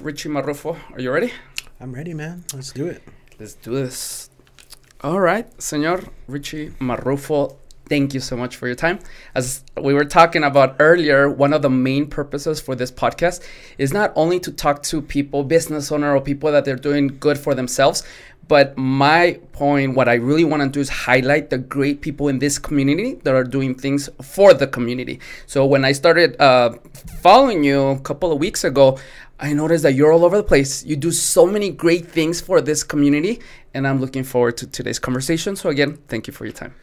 Richie Marrufo, are you ready? I'm ready, man. Let's do it. Let's do this. All right, Senor Richie Marrufo, thank you so much for your time. As we were talking about earlier, one of the main purposes for this podcast is not only to talk to people, business owner or people that they're doing good for themselves, but my point, what I really want to do is highlight the great people in this community that are doing things for the community. So when I started uh, following you a couple of weeks ago, I noticed that you're all over the place. You do so many great things for this community, and I'm looking forward to today's conversation. So again, thank you for your time.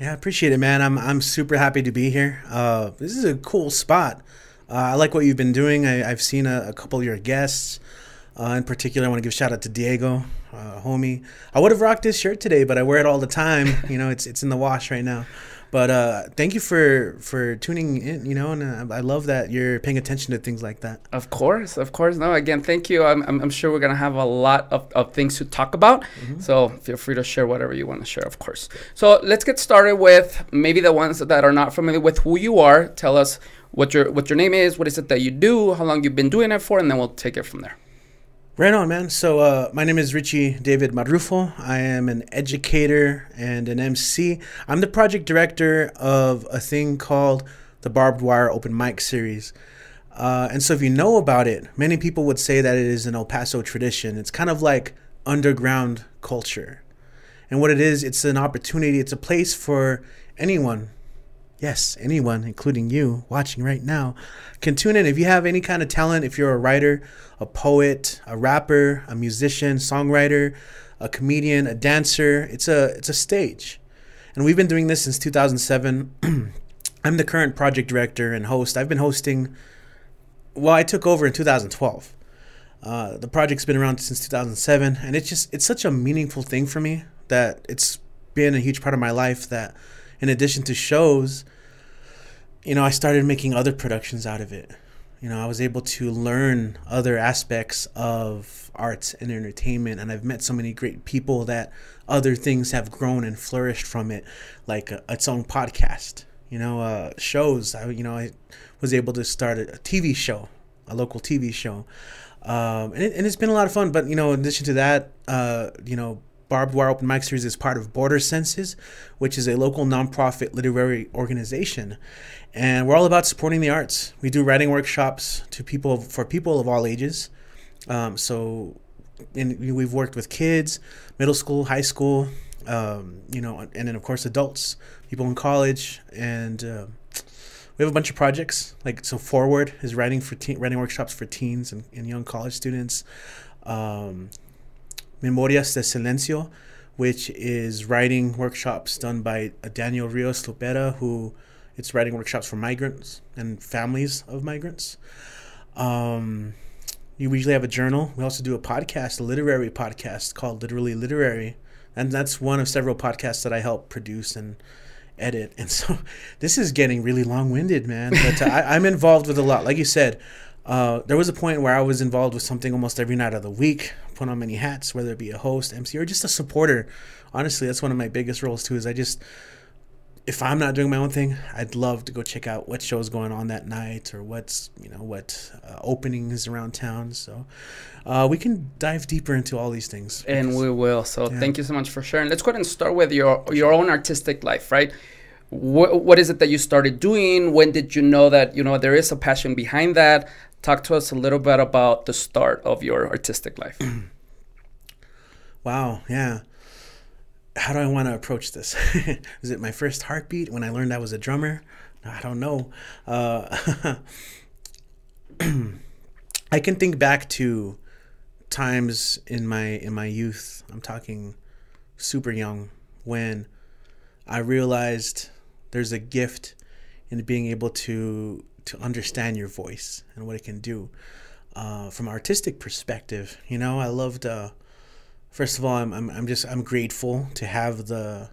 Yeah, I appreciate it, man. I'm I'm super happy to be here. Uh, this is a cool spot. Uh, I like what you've been doing. I, have seen a, a, couple of your guests. Uh, in particular, I want to give a shout out to Diego, uh, homie. I would have rocked this shirt today, but I wear it all the time. you know, it's it's in the wash right now. But uh, thank you for for tuning in. You know, and uh, I love that you're paying attention to things like that. Of course, of course. No, again, thank you. I'm, I'm, I'm sure we're gonna have a lot of, of things to talk about. Mm-hmm. So feel free to share whatever you want to share, of course. So let's get started with maybe the ones that are not familiar with who you are. Tell us what your what your name is, what is it that you do, how long you've been doing it for, and then we'll take it from there. Right on, man. So, uh, my name is Richie David Marrufo. I am an educator and an MC. I'm the project director of a thing called the Barbed Wire Open Mic Series. Uh, and so, if you know about it, many people would say that it is an El Paso tradition. It's kind of like underground culture. And what it is, it's an opportunity, it's a place for anyone yes, anyone, including you watching right now, can tune in. If you have any kind of talent, if you're a writer, a poet, a rapper, a musician, songwriter, a comedian, a dancer, it's a it's a stage. And we've been doing this since 2007. I'm the current project director and host. I've been hosting well, I took over in 2012. Uh, the project's been around since 2007 and it's just it's such a meaningful thing for me that it's been a huge part of my life that in addition to shows, you know, I started making other productions out of it. You know, I was able to learn other aspects of arts and entertainment, and I've met so many great people that other things have grown and flourished from it, like a, its own podcast. You know, uh, shows. I, you know, I was able to start a, a TV show, a local TV show, um, and, it, and it's been a lot of fun. But you know, in addition to that, uh, you know, Barbed Wire Open Mic Series is part of Border Senses, which is a local nonprofit literary organization. And we're all about supporting the arts. We do writing workshops to people for people of all ages. Um, so in, we've worked with kids, middle school, high school, um, you know, and then of course adults, people in college, and uh, we have a bunch of projects. Like so, Forward is writing for writing workshops for teens and, and young college students. Um, Memorias de Silencio, which is writing workshops done by Daniel Rios Lupera, who it's writing workshops for migrants and families of migrants. Um, you usually have a journal. We also do a podcast, a literary podcast called Literally Literary, and that's one of several podcasts that I help produce and edit. And so this is getting really long-winded, man. But uh, I, I'm involved with a lot. Like you said, uh, there was a point where I was involved with something almost every night of the week, put on many hats, whether it be a host, MC, or just a supporter. Honestly, that's one of my biggest roles too. Is I just, if I'm not doing my own thing, I'd love to go check out what show's going on that night or what's you know what uh, openings around town. So uh, we can dive deeper into all these things. And we will. So yeah. thank you so much for sharing. Let's go ahead and start with your your own artistic life, right? What, what is it that you started doing? When did you know that you know there is a passion behind that? Talk to us a little bit about the start of your artistic life. wow, yeah. How do I want to approach this? Is it my first heartbeat when I learned I was a drummer? I don't know. Uh, I can think back to times in my in my youth. I'm talking super young when I realized there's a gift in being able to to understand your voice and what it can do. Uh, from artistic perspective, you know, I loved. Uh, first of all, I'm, I'm I'm just I'm grateful to have the,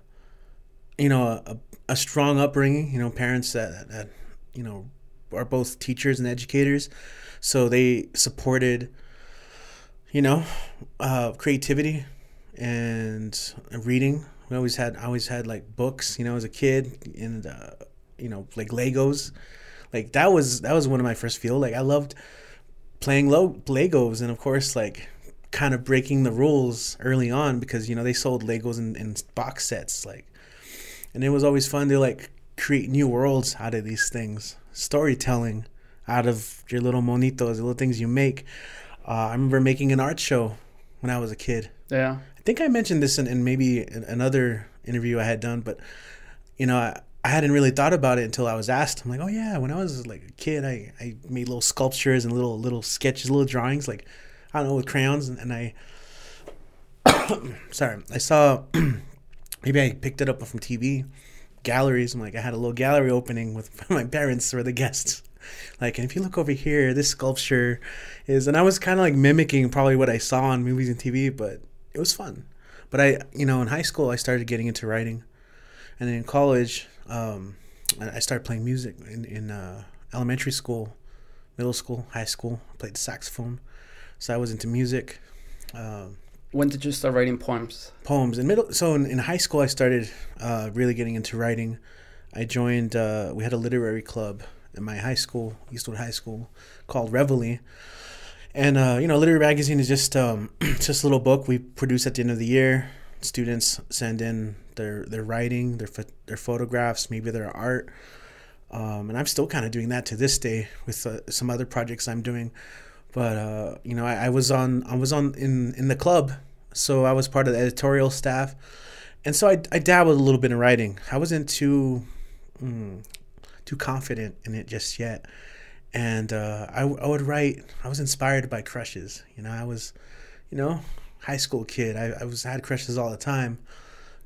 you know, a, a strong upbringing. You know, parents that that you know are both teachers and educators, so they supported. You know, uh, creativity and reading. We always had I always had like books. You know, as a kid, and uh, you know, like Legos like that was that was one of my first feel. Like I loved playing low Legos and of course like kind of breaking the rules early on because you know they sold Legos in, in box sets like and it was always fun to like create new worlds out of these things. Storytelling out of your little monitos the little things you make. Uh, i remember making an art show when i was a kid. Yeah. i think i mentioned this in, in maybe another interview i had done but you know I, I hadn't really thought about it until i was asked i'm like oh yeah when i was like a kid i, I made little sculptures and little little sketches little drawings like i don't know with crayons and, and i sorry i saw maybe I picked it up from TV galleries. I'm like, I had a little gallery opening with my parents or the guests. Like, and if you look over here, this sculpture is, and I was kind of like mimicking probably what I saw on movies and TV, but it was fun. But I, you know, in high school, I started getting into writing, and then in college, um, I started playing music in in uh, elementary school, middle school, high school. I played the saxophone, so I was into music. Um, When did you start writing poems? poems in middle so in, in high school i started uh, really getting into writing i joined uh, we had a literary club in my high school eastwood high school called reveille and uh, you know literary magazine is just um, just a little book we produce at the end of the year students send in their their writing their their photographs maybe their art um, and i'm still kind of doing that to this day with uh, some other projects i'm doing but uh, you know I, I was on i was on in in the club so I was part of the editorial staff, and so I, I dabbled a little bit in writing. I wasn't too mm, too confident in it just yet, and uh, I, I would write. I was inspired by crushes. You know, I was, you know, high school kid. I, I was had crushes all the time,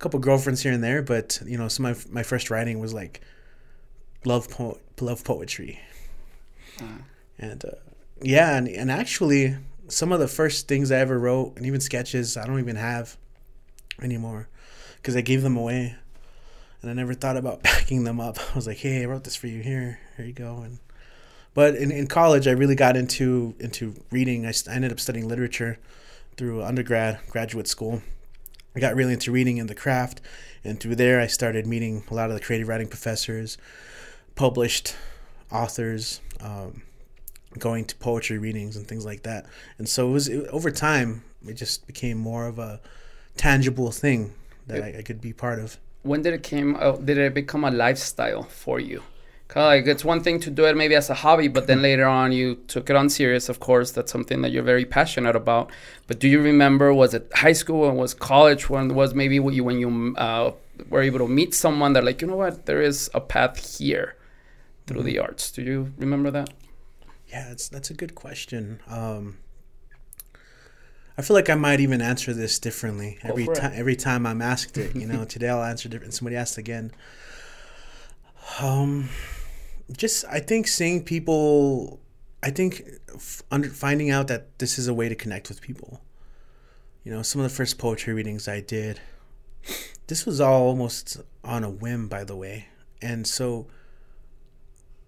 couple girlfriends here and there, but you know, some of my, my first writing was like love po- love poetry, and uh, yeah, and, and actually some of the first things I ever wrote, and even sketches, I don't even have anymore because I gave them away, and I never thought about backing them up. I was like, "Hey, I wrote this for you. Here, here you go." And but in, in college, I really got into into reading. I, I ended up studying literature through undergrad, graduate school. I got really into reading and the craft, and through there, I started meeting a lot of the creative writing professors, published authors. Um, going to poetry readings and things like that. And so it was it, over time, it just became more of a tangible thing that I, I could be part of. When did it came? Uh, did it become a lifestyle for you? Cause like it's one thing to do it maybe as a hobby, but then later on you took it on serious. Of course, that's something that you're very passionate about. But do you remember? Was it high school and was college when was maybe when you when you uh, were able to meet someone that like you know what there is a path here through the arts? Do you remember that? Yeah, that's that's a good question. Um, I feel like I might even answer this differently Go every time. Every time I'm asked it, you know, today I'll answer different. Somebody asked again. Um, just I think seeing people, I think f- under, finding out that this is a way to connect with people. You know, some of the first poetry readings I did, this was all almost on a whim, by the way, and so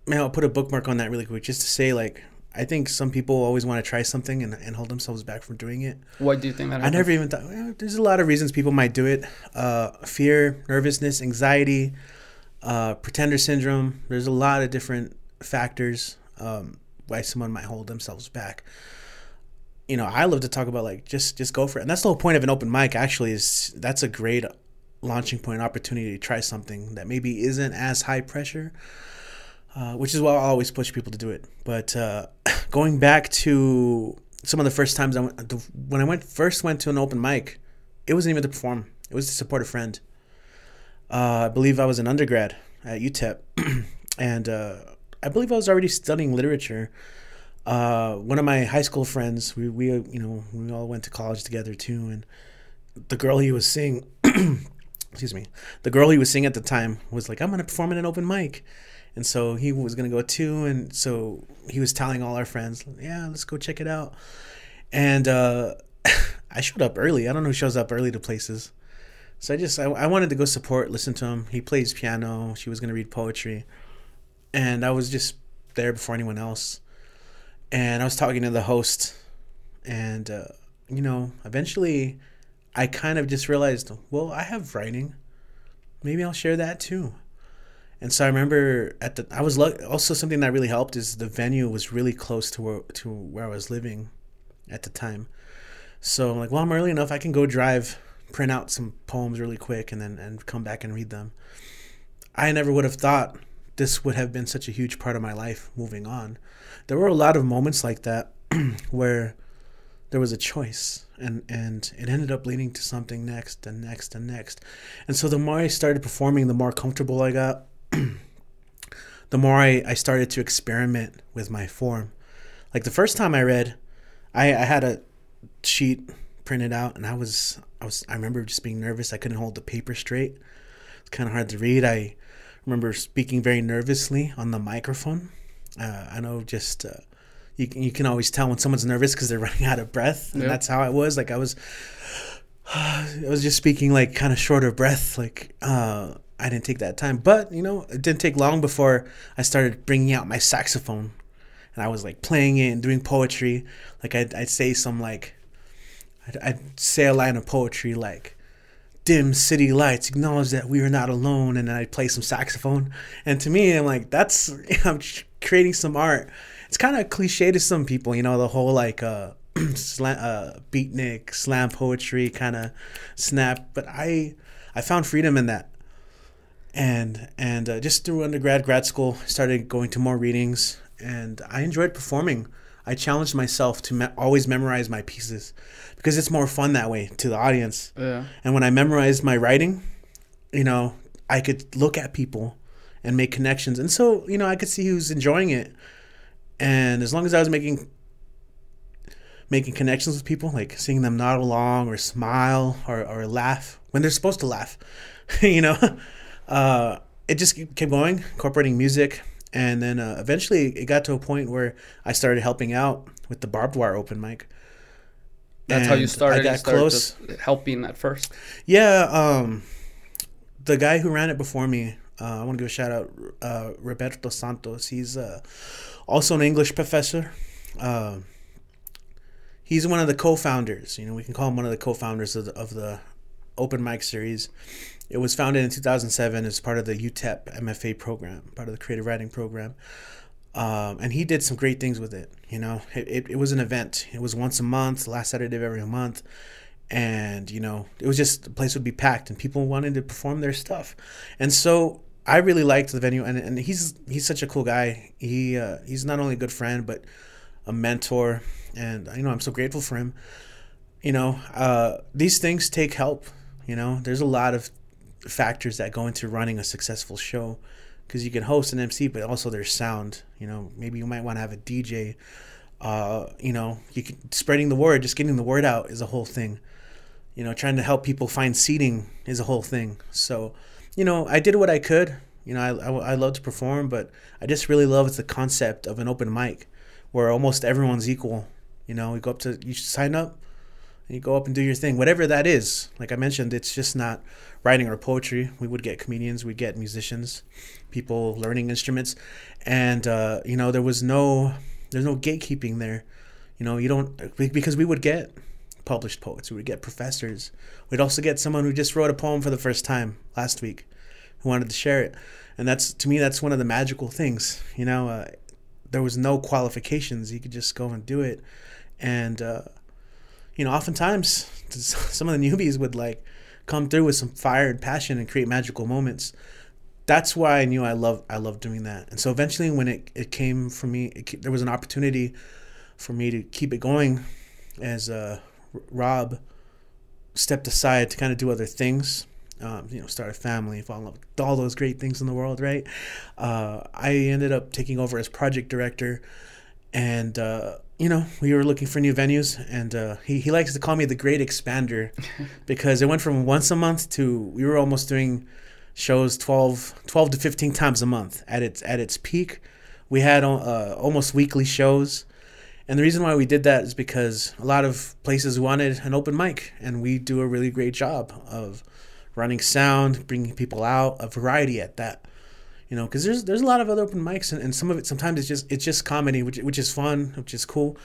man, I'll put a bookmark on that really quick just to say like I think some people always want to try something and, and hold themselves back from doing it. Why do you think that? I never even thought well, there's a lot of reasons people might do it. Uh, fear, nervousness, anxiety, uh, pretender syndrome. There's a lot of different factors um, why someone might hold themselves back. You know, I love to talk about like just just go for it, and that's the whole point of an open mic. Actually, is that's a great launching point opportunity to try something that maybe isn't as high pressure uh, which is why I always push people to do it. But uh, going back to some of the first times I went, when I went first went to an open mic, it wasn't even to perform; it was to support a friend. Uh, I believe I was an undergrad at UTEP, and uh, I believe I was already studying literature. Uh, one of my high school friends, we, we you know we all went to college together too, and the girl he was seeing, excuse me, the girl he was seeing at the time was like, "I'm gonna perform at an open mic." And so he was gonna go too, and so he was telling all our friends, "Yeah, let's go check it out." And uh, I showed up early. I don't know who shows up early to places, so I just I, I wanted to go support, listen to him. He plays piano. She was gonna read poetry, and I was just there before anyone else. And I was talking to the host, and uh, you know, eventually, I kind of just realized, well, I have writing. Maybe I'll share that too And so I remember at the I was luck, also something that really helped is the venue was really close to where to where I was living at the time. So I'm like, well, I'm early enough. I can go drive, print out some poems really quick, and then and come back and read them. I never would have thought this would have been such a huge part of my life moving on. There were a lot of moments like that where there was a choice and and it ended up leading to something next and next and next. And so the more I started performing, the more comfortable I got. the more I, I started to experiment with my form. Like the first time I read, I, I had a sheet printed out and I was I was I remember just being nervous. I couldn't hold the paper straight. It's kind of hard to read. I remember speaking very nervously on the microphone. Uh, I know just uh, you you can always tell when someone's nervous because they're running out of breath, and Yep. that's how I was. Like I was, I was just speaking like kind of short of breath. Like uh, I didn't take that time, but you know, it didn't take long before I started bringing out my saxophone, and I was like playing it and doing poetry. Like I'd, I'd say some like, I'd, I'd say a line of poetry like dim city lights acknowledge that we are not alone and then i play some saxophone. And to me i'm like that's i'm creating some art. It's kind of cliche to some people you know the whole like uh slam, uh beatnik slam poetry kind of snap but i i found freedom in that. And and uh, just through undergrad grad school started going to more readings and i enjoyed performing i challenged myself to me- always memorize my pieces because it's more fun that way to the audience Yeah. and when I memorized my writing, you know, I could look at people and make connections. And so, you know, I could see who's enjoying it. And as long as I was making making connections with people, like seeing them nod along or smile or, or laugh when they're supposed to laugh, you know, uh, it just kept going, incorporating music. And then uh, eventually it got to a point where I started helping out with the barbed wire open mic. That's how you started. I got started close. helping at first. Yeah, um, the guy who ran it before me, uh, I want to give a shout out, uh, Roberto Santos. He's uh, also an English professor. Uh, he's one of the co-founders. You know, we can call him one of the co-founders of the, of the open mic series. It was founded in 2007 as part of the UTEP MFA program, part of the creative writing program. Um, and he did some great things with it. You know, it, it, it was an event. It was once a month, last Saturday of every month. And you know it was just the place would be packed and people wanted to perform their stuff. And so i really liked the venue. And, and he's he's such a cool guy. He uh, he's not only a good friend but a mentor. And you know i'm so grateful for him. You know uh, these things take help you know? There's a lot of factors that go into running a successful show. Because you can host an mc but also there's sound you know maybe you might want to have a dj uh, you know you can spreading the word just getting the word out is a whole thing. You know trying to help people find seating is a whole thing. So you know i did what i could. You know i, I, I love to perform but i just really love the concept of an open mic where almost everyone's equal. You know you go up to you sign up and you go up and do your thing whatever that is. Like i mentioned it's just not writing or poetry we would get comedians we'd get musicians people learning instruments and uh, you know there was no there's no gatekeeping there you know you don't because we would get published poets. We would get professors. We'd also get someone who just wrote a poem for the first time last week, who wanted to share it. And that's to me, that's one of the magical things. You know, uh, there was no qualifications. You could just go and do it. And uh, you know, oftentimes some of the newbies would like come through with some fire and passion and create magical moments. That's why I knew I love I loved doing that. And so eventually, when it, it came for me, it, there was an opportunity for me to keep it going as uh, Rob stepped aside to kind of do other things. Um, you know, start a family, fall in love all those great things in the world, right? Uh, I ended up taking over as project director, and uh, you know, we were looking for new venues, and uh, he he likes to call me the Great Expander because it went from once a month to we were almost doing shows 12, 12 to fifteen times a month at its at its peak. We had uh, almost weekly shows. And the reason why we did that is because a lot of places wanted an open mic, and we do a really great job of running sound, bringing people out, a variety at that. You know, because there's there's a lot of other open mics, and, and some of it sometimes it's just it's just comedy, which which is fun, which is cool.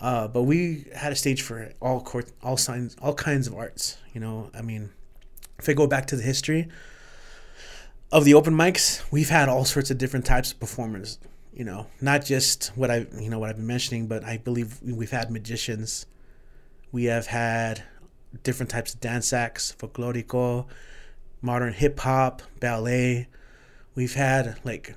Uh, but we had a stage for all court, all signs, all kinds of arts. You know, I mean, if I go back to the history, of the open mics, we've had all sorts of different types of performers. You know, not just what I you know what I've been mentioning, but I believe we've had magicians. We have had different types of dance acts, folklorico, modern hip hop, ballet. We've had like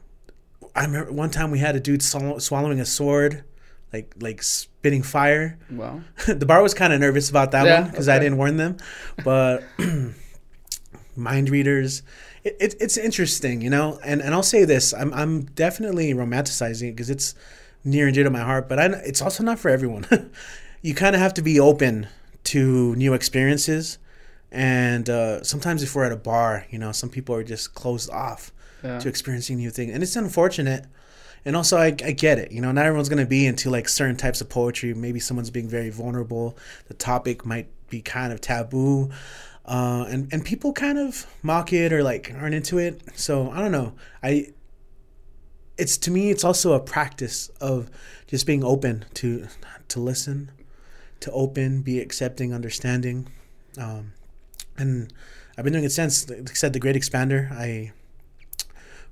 I remember one time we had a dude swallow, swallowing a sword, like like spitting fire. Wow. the bar was kind of nervous about that Yeah, one because I didn't warn them, but mind readers. It, it, it's interesting, you know, and, and I'll say this: I'm I'm definitely romanticizing it because it's near and dear to my heart, but I, it's also not for everyone. you kind of have to be open to new experiences, and uh, sometimes if we're at a bar, you know, some people are just closed off To experiencing new things, and it's unfortunate. And also, I, I get it. You know, not everyone's gonna be into like certain types of poetry. Maybe someone's being very vulnerable. The topic might be kind of taboo, uh, and and people kind of mock it or like aren't into it. So I don't know. I it's to me, it's also a practice of just being open to to listen, to open, be accepting, understanding, um, and I've been doing it since. Like I said, the Great Expander. I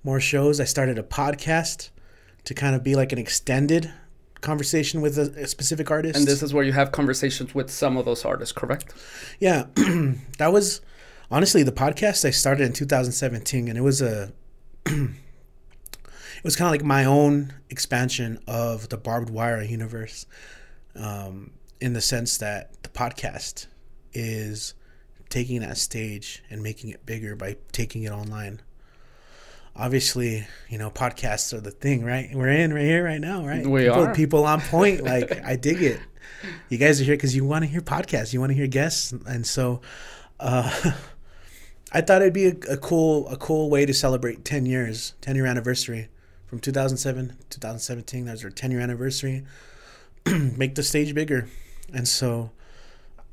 more shows. I started a podcast to kind of be like an extended conversation with a, a specific artist. And this is where you have conversations with some of those artists, correct? Yeah, that was honestly the podcast I started in 2017, and it was a it was kind of like my own expansion of the barbed wire universe, um, in the sense that the podcast is taking that stage and making it bigger by taking it online. Obviously, you know, podcasts are the thing, right? We're in right here, right now, right? We people, are. people on point. Like I dig it. You guys are here because you want to hear podcasts, you want to hear guests, and so uh, I thought it'd be a, a cool a cool way to celebrate 10 years, 10 year anniversary from 2007 2017. That was our 10 year anniversary. Make the stage bigger, and so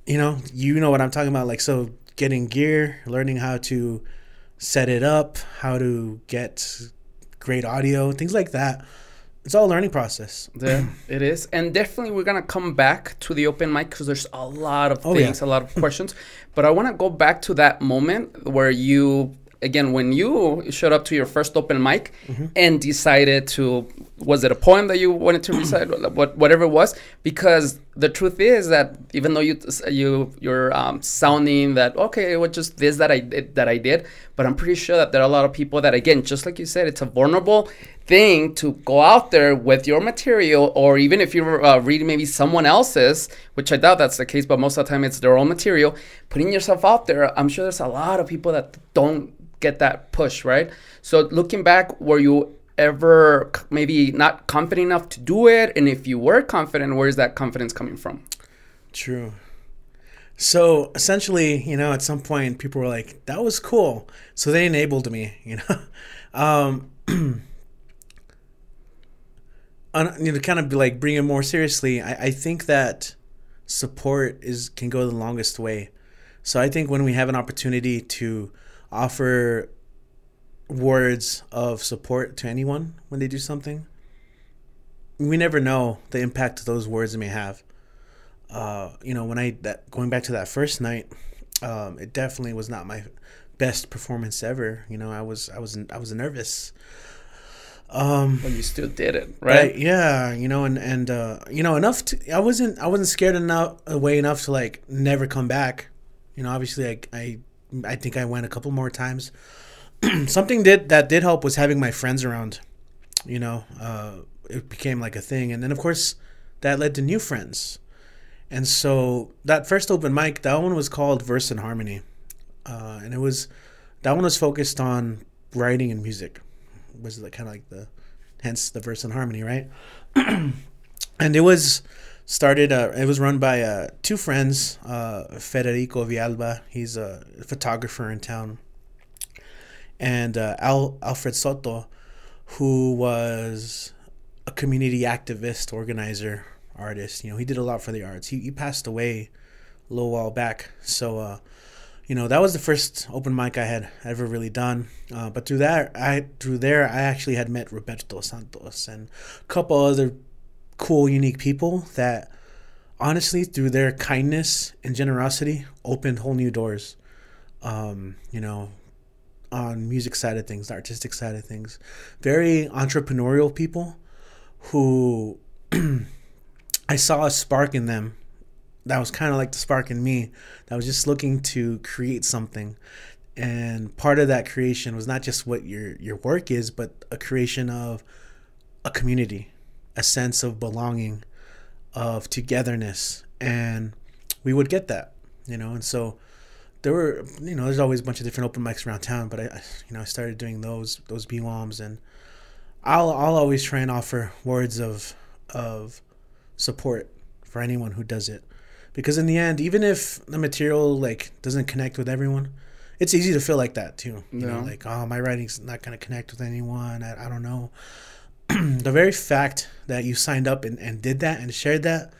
you know you know what I'm talking about. Like so, getting gear, learning how to set it up, how to get great audio, things like that. It's all a learning process. Yeah, it is. And definitely we're going to come back to the open mic because there's a lot of Oh, yeah. things, a lot of questions. But I want to go back to that moment where you, again, when you showed up to your first open mic Mm-hmm. and decided to, was it a poem that you wanted to recite, what, whatever it was? Because the truth is that even though you you you're um, sounding that okay, it was just this that I did, that I did, but I'm pretty sure that there are a lot of people that again, just like you said, it's a vulnerable thing to go out there with your material, or even if you're uh, reading maybe someone else's, which I doubt that's the case, but most of the time it's their own material. Putting yourself out there, I'm sure there's a lot of people that don't get that push, right? So looking back, were you ever maybe not confident enough to do it? And if you were confident, where is that confidence coming from? True. So essentially, you know, at some point, people were like, "That was cool," so they enabled me. You know, um, on, you know, kind of like bring it more seriously. I, I think that support is can go the longest way. So I think when we have an opportunity to offer words of support to anyone when they do something, we never know the impact those words may have uh, you know, when I that going back to that first night, um, it definitely was not my best performance ever. You know, I was I was I was nervous. Um, But you still did it, right? right? Yeah, you know, and and uh, you know enough to I wasn't I wasn't scared enough away enough to like never come back. You know, obviously I I I think I went a couple more times. Something did that did help was having my friends around. You know, uh, it became like a thing, and then of course that led to new friends. And so that first open mic, that one was called Verse and Harmony, uh, and it was that one was focused on writing and music. Was like kind of like the, hence the verse and harmony, right? and it was started. Uh, it was run by uh, two friends, uh, Federico Vialba. He's a photographer in town, and uh, Al Alfred Soto, who was a community activist, organizer, artist. You know, he did a lot for the arts. He, he passed away a little while back. So, uh, you know, that was the first open mic I had ever really done. Uh, but through that, I through there, I actually had met Roberto Santos and a couple other cool, unique people that, honestly, through their kindness and generosity, opened whole new doors. Um, you know, on music side of things, the artistic side of things. Very entrepreneurial people who I saw a spark in them that was kind of like the spark in me that was just looking to create something. And part of that creation was not just what your your work is but a creation of a community a sense of belonging of togetherness. And we would get that you know? And so there were you know there's always a bunch of different open mics around town but i you know i started doing those those BWOMs and i'll i'll always try and offer words of of support for anyone who does it. Because in the end even if the material like doesn't connect with everyone it's easy to feel like that too you Yeah. know like oh my writing's not going to connect with anyone. I, I don't know. The very fact that you signed up and, and did that and shared that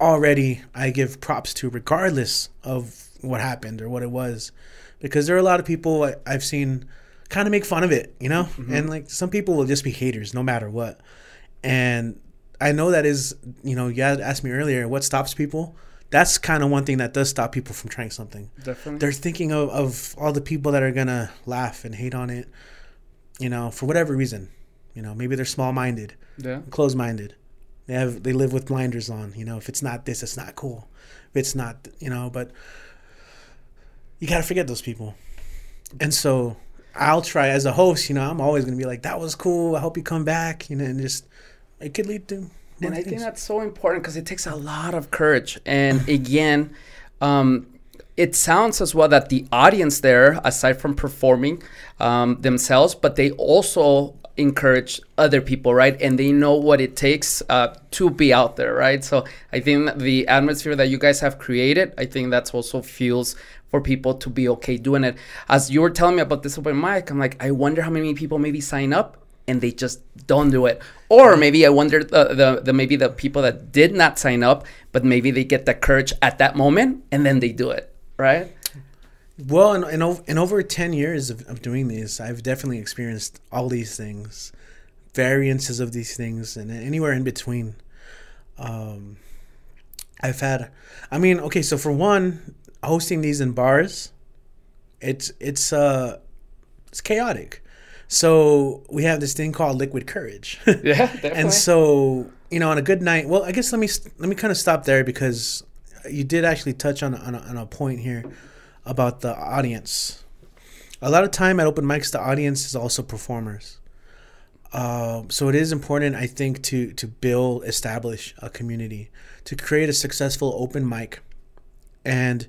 already i give props to regardless of what happened or what it was because there are a lot of people I, i've seen kind of make fun of it you know? Mm-hmm. And like some people will just be haters no matter what. And i know that is you know you had asked me earlier what stops people? That's kind of one thing that does stop people from trying something. Definitely. they're thinking of, of all the people that are gonna laugh and hate on it you know for whatever reason you know maybe they're small-minded yeah. closed-minded they have they live with blinders on you know if it's not this it's not cool. If it's not you know but you gotta forget those people and so i'll try as a host you know i'm always gonna be like that was cool i hope you come back you know and just it could lead to more and I think that's so important because it takes a lot of courage. And again, um, it sounds as well that the audience there, aside from performing um, themselves, but they also encourage other people, right? And they know what it takes uh, to be out there, right? So I think the atmosphere that you guys have created, I think that's also fuels for people to be okay doing it. As you were telling me about this open mic, I'm like, I wonder how many people maybe sign up and they just don't do it. Or maybe I wonder the, the, the maybe the people that did not sign up, but maybe they get the courage at that moment and then they do it, right? Well, in, in, ov- in over 10 years of, of doing these, I've definitely experienced all these things, variances of these things, and anywhere in between. Um, I've had, I mean, okay, so for one, hosting these in bars, it's it's uh it's chaotic. So we have this thing called liquid courage. Yeah, definitely. and so you know on a good night well i guess let me let me kind of stop there because you did actually touch on, on, a, on a point here about the audience a lot of time at open mics the audience is also performers uh, so it is important i think to to build establish a community to create a successful open mic and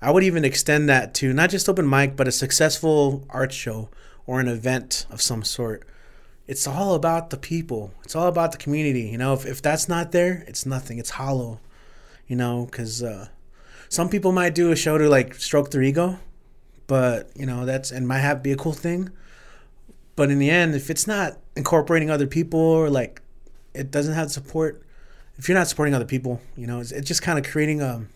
i would even extend that to not just open mic but a successful art show or an event of some sort it's all about the people. It's all about the community. You know, if, if that's not there, it's nothing. It's hollow. You know, because uh, some people might do a show to like stroke their ego, but you know that's and might have be a cool thing. But in the end, if it's not incorporating other people or like it doesn't have support, if you're not supporting other people, you know, it's, it's just kind of creating a.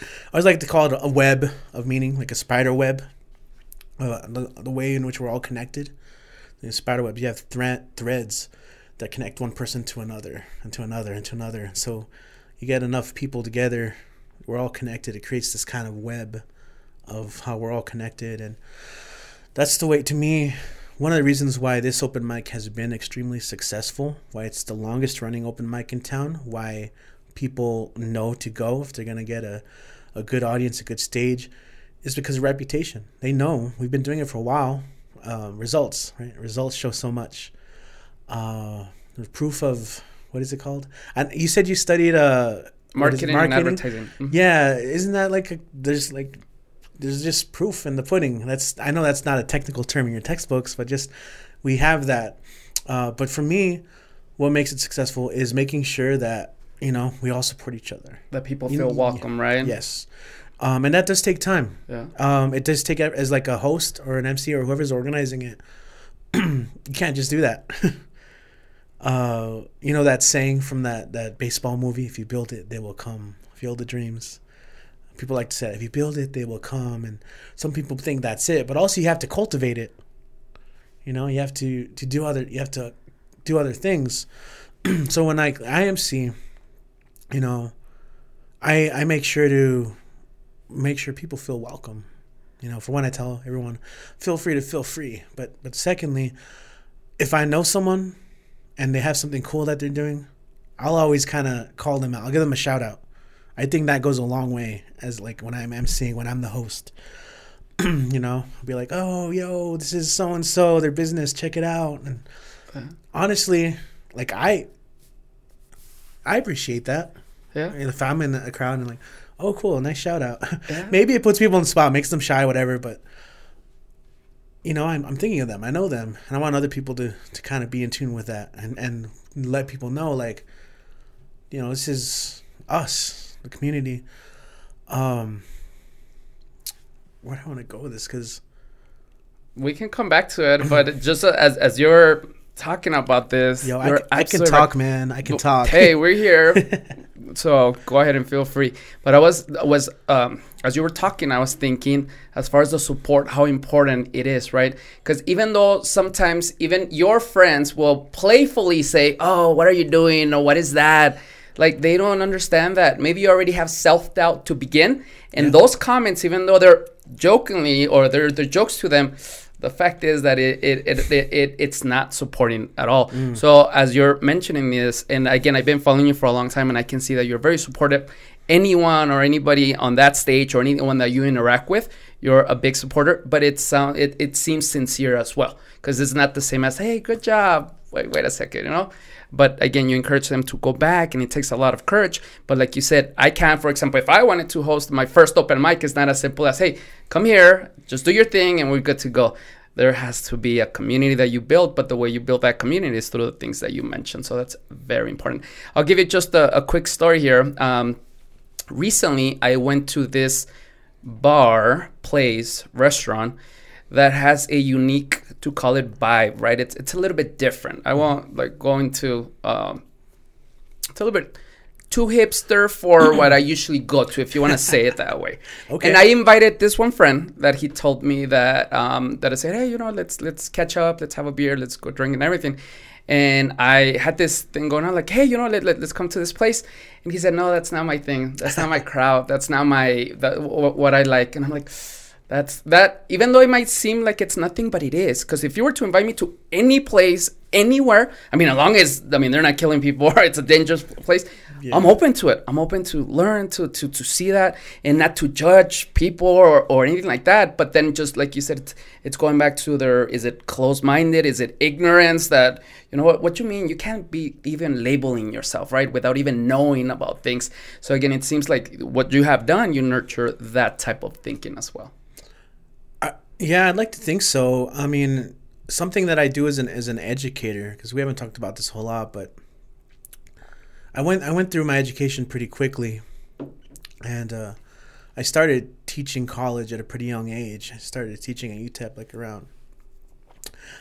I always like to call it a web of meaning, like a spider web. Uh, the, the way in which we're all connected in spider webs, you have thread threads that connect one person to another and to another and to another. So you get enough people together, we're all connected. It creates this kind of web of how we're all connected, and that's the way. To me, one of the reasons why this open mic has been extremely successful, why it's the longest running open mic in town, why people know to go if they're gonna get a a good audience, a good stage, is because of reputation. They know we've been doing it for a while uh, results, right? Results show so much. Uh, proof of what is it called? And you said you studied uh, what is it, marketing, and advertising. Mhm. Yeah, isn't that like a, there's like there's just proof in the pudding. That's I know that's not a technical term in your textbooks, but just we have that. Uh, but for me, what makes it successful is making sure that you know we all support each other. That people You- feel welcome, right? Yes, um, and that does take time. Yeah. Um, it does take as like a host or an MC or whoever's organizing it. you can't just do that. uh, you know that saying from that that baseball movie: "If you build it, they will come." Field of Dreams. People like to say, "If you build it, they will come," and some people think that's it. But also, you have to cultivate it. You know, you have to to do other. You have to do other things. so when I IMC, you know, I I make sure to make sure people feel welcome. You know, for one, I tell everyone, feel free to feel free. But but secondly, if I know someone and they have something cool that they're doing, I'll always kind of call them out. I'll give them a shout out. I think that goes a long way as like when I'm emceeing, when I'm the host. you know, I'll be like, "Oh, yo, this is so and so, their business, check it out." And uh-huh. honestly, like I I appreciate that. Yeah. If I'm in a crowd and like, oh, cool, nice shout out. Yeah. Maybe it puts people on the spot, makes them shy, whatever. But you know, I'm, I'm thinking of them. I know them, and I want other people to to kind of be in tune with that and and let people know, like, you know, this is us, the community. Um, where do I want to go with this? Because we can come back to it, but just as as you're talking about this. Yo, I, I, can talk, man. I can talk. Hey, we're here. so go ahead and feel free. But I was was um, as you were talking, I was thinking as far as the support, how important it is, right? Because even though sometimes even your friends will playfully say, "Oh, what are you doing?" or "What is that?" Like they don't understand that maybe you already have self doubt to begin, and yeah. those comments, even though they're jokingly or they're they're jokes to them the fact is that it it, it, it, it it's not supporting at all. Mm. So as you're mentioning this, and again, I've been following you for a long time, and I can see that you're very supportive. Anyone or anybody on that stage or anyone that you interact with, you're a big supporter. But it's uh, it it seems sincere as well because it's not the same as hey, good job. Wait wait a second, you know. But again, you encourage them to go back, and it takes a lot of courage. But like you said, I can, for example, if I wanted to host my first open mic, it's not as simple as, hey, come here, just do your thing, and we're good to go. There has to be a community that you build, but the way you build that community is through the things that you mentioned. So that's very important. I'll give you just a, a quick story here. Um, recently, I went to this bar, place, restaurant that has a unique to call it vibe, right? It's it's a little bit different. I won't like go into um, it's a little bit too hipster for what I usually go to, if you want to say it that way. Okay. And I invited this one friend that he told me that um, that I said, hey, you know, let's let's catch up, let's have a beer, let's go drink and everything. And I had this thing going on, like, hey, you know, let, let, us come to this place. And he said, no, that's not my thing. That's not my crowd. That's not my that, w- what I like. And I'm like, that's that. Even though it might seem like it's nothing, but it is. Because if you were to invite me to any place, anywhere, I mean, as long as I mean they're not killing people, or it's a dangerous place, yeah. I'm open to it. I'm open to learn to to to see that and not to judge people or or anything like that. But then just like you said, it's, it's going back to their is it closed minded? Is it ignorance that you know what what you mean? You can't be even labeling yourself right without even knowing about things. So again, it seems like what you have done, you nurture that type of thinking as well. Yeah, I'd like to think so. I mean, something that I do as an as an educator because we haven't talked about this a whole lot, but I went I went through my education pretty quickly, and uh, I started teaching college at a pretty young age. I started teaching at UTEP like around.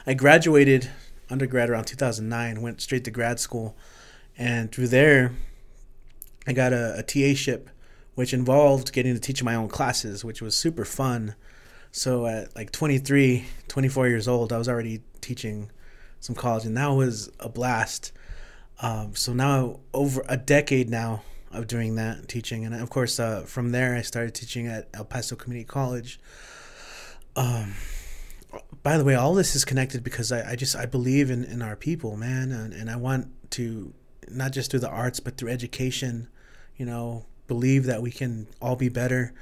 I graduated undergrad around 2009. Went straight to grad school, and through there, I got a, a TA ship, which involved getting to teach my own classes, which was super fun so at like 23, 24 years old, I was already teaching some college, and that was a blast. Um, so now over a decade now of doing that teaching, and of course uh, from there I started teaching at El Paso Community College. Um, by the way, all this is connected because I, I just I believe in, in our people, man, and, and I want to not just through the arts but through education, you know, believe that we can all be better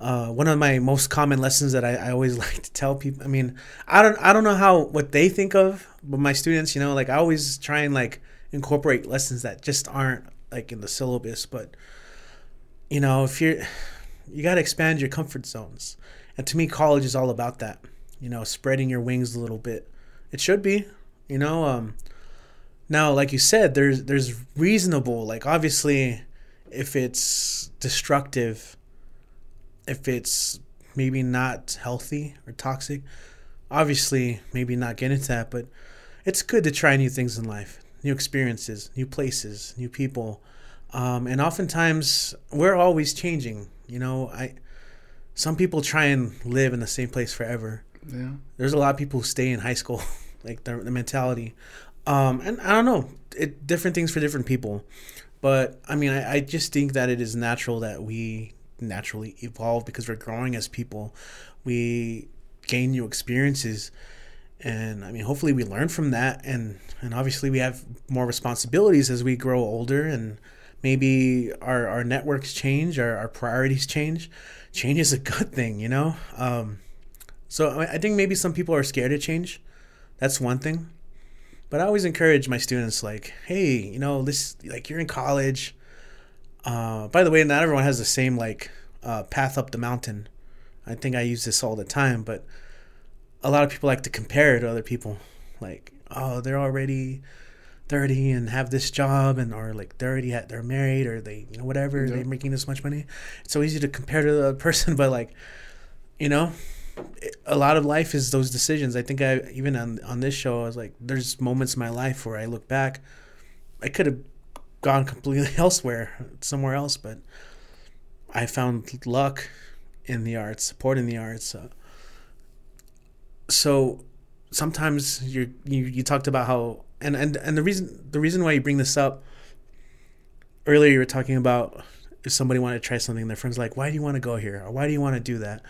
uh, one of my most common lessons that I, I, always like to tell people. I mean, I don't I don't know how what they think of, but my students, you know, like I always try and like incorporate lessons that just aren't like in the syllabus. But you know, if you're you got to expand your comfort zones, and to me, college is all about that. You know, spreading your wings a little bit. It should be, you know. Um, now, like you said, there's there's reasonable. Like obviously, if it's destructive if it's maybe not healthy or toxic, obviously maybe not get into that, but it's good to try new things in life, new experiences, new places, new people. Um, and oftentimes we're always changing. You know, I some people try and live in the same place forever. Yeah. There's a lot of people who stay in high school, like the, the mentality. Um, and I don't know, it different things for different people. But I mean, I, I just think that it is natural that we naturally evolve because we're growing as people. We gain new experiences and I mean hopefully we learn from that and and obviously we have more responsibilities as we grow older and maybe our, our networks change our, our priorities change. Change is a good thing you know? Um, so I think maybe some people are scared to change. That's one thing. But I always encourage my students like hey you know this like you're in college uh, by the way not everyone has the same like uh, path up the mountain. I think I use this all the time but a lot of people like to compare it to other people. Like oh they're already 30 and have this job and or like they're already had, they're married or they you know whatever yeah. they're making this much money. It's so easy to compare to the other person but like you know a lot of life is those decisions. I think i even on on this show i was like there's moments in my life where i look back i could have gone completely elsewhere somewhere else but i found luck in the arts support in the arts uh, so sometimes you you you talked about how and and and the reason the reason why you bring this up earlier you were talking about if somebody wanted to try something their friends like why do you want to go here? Or why do you want to do that?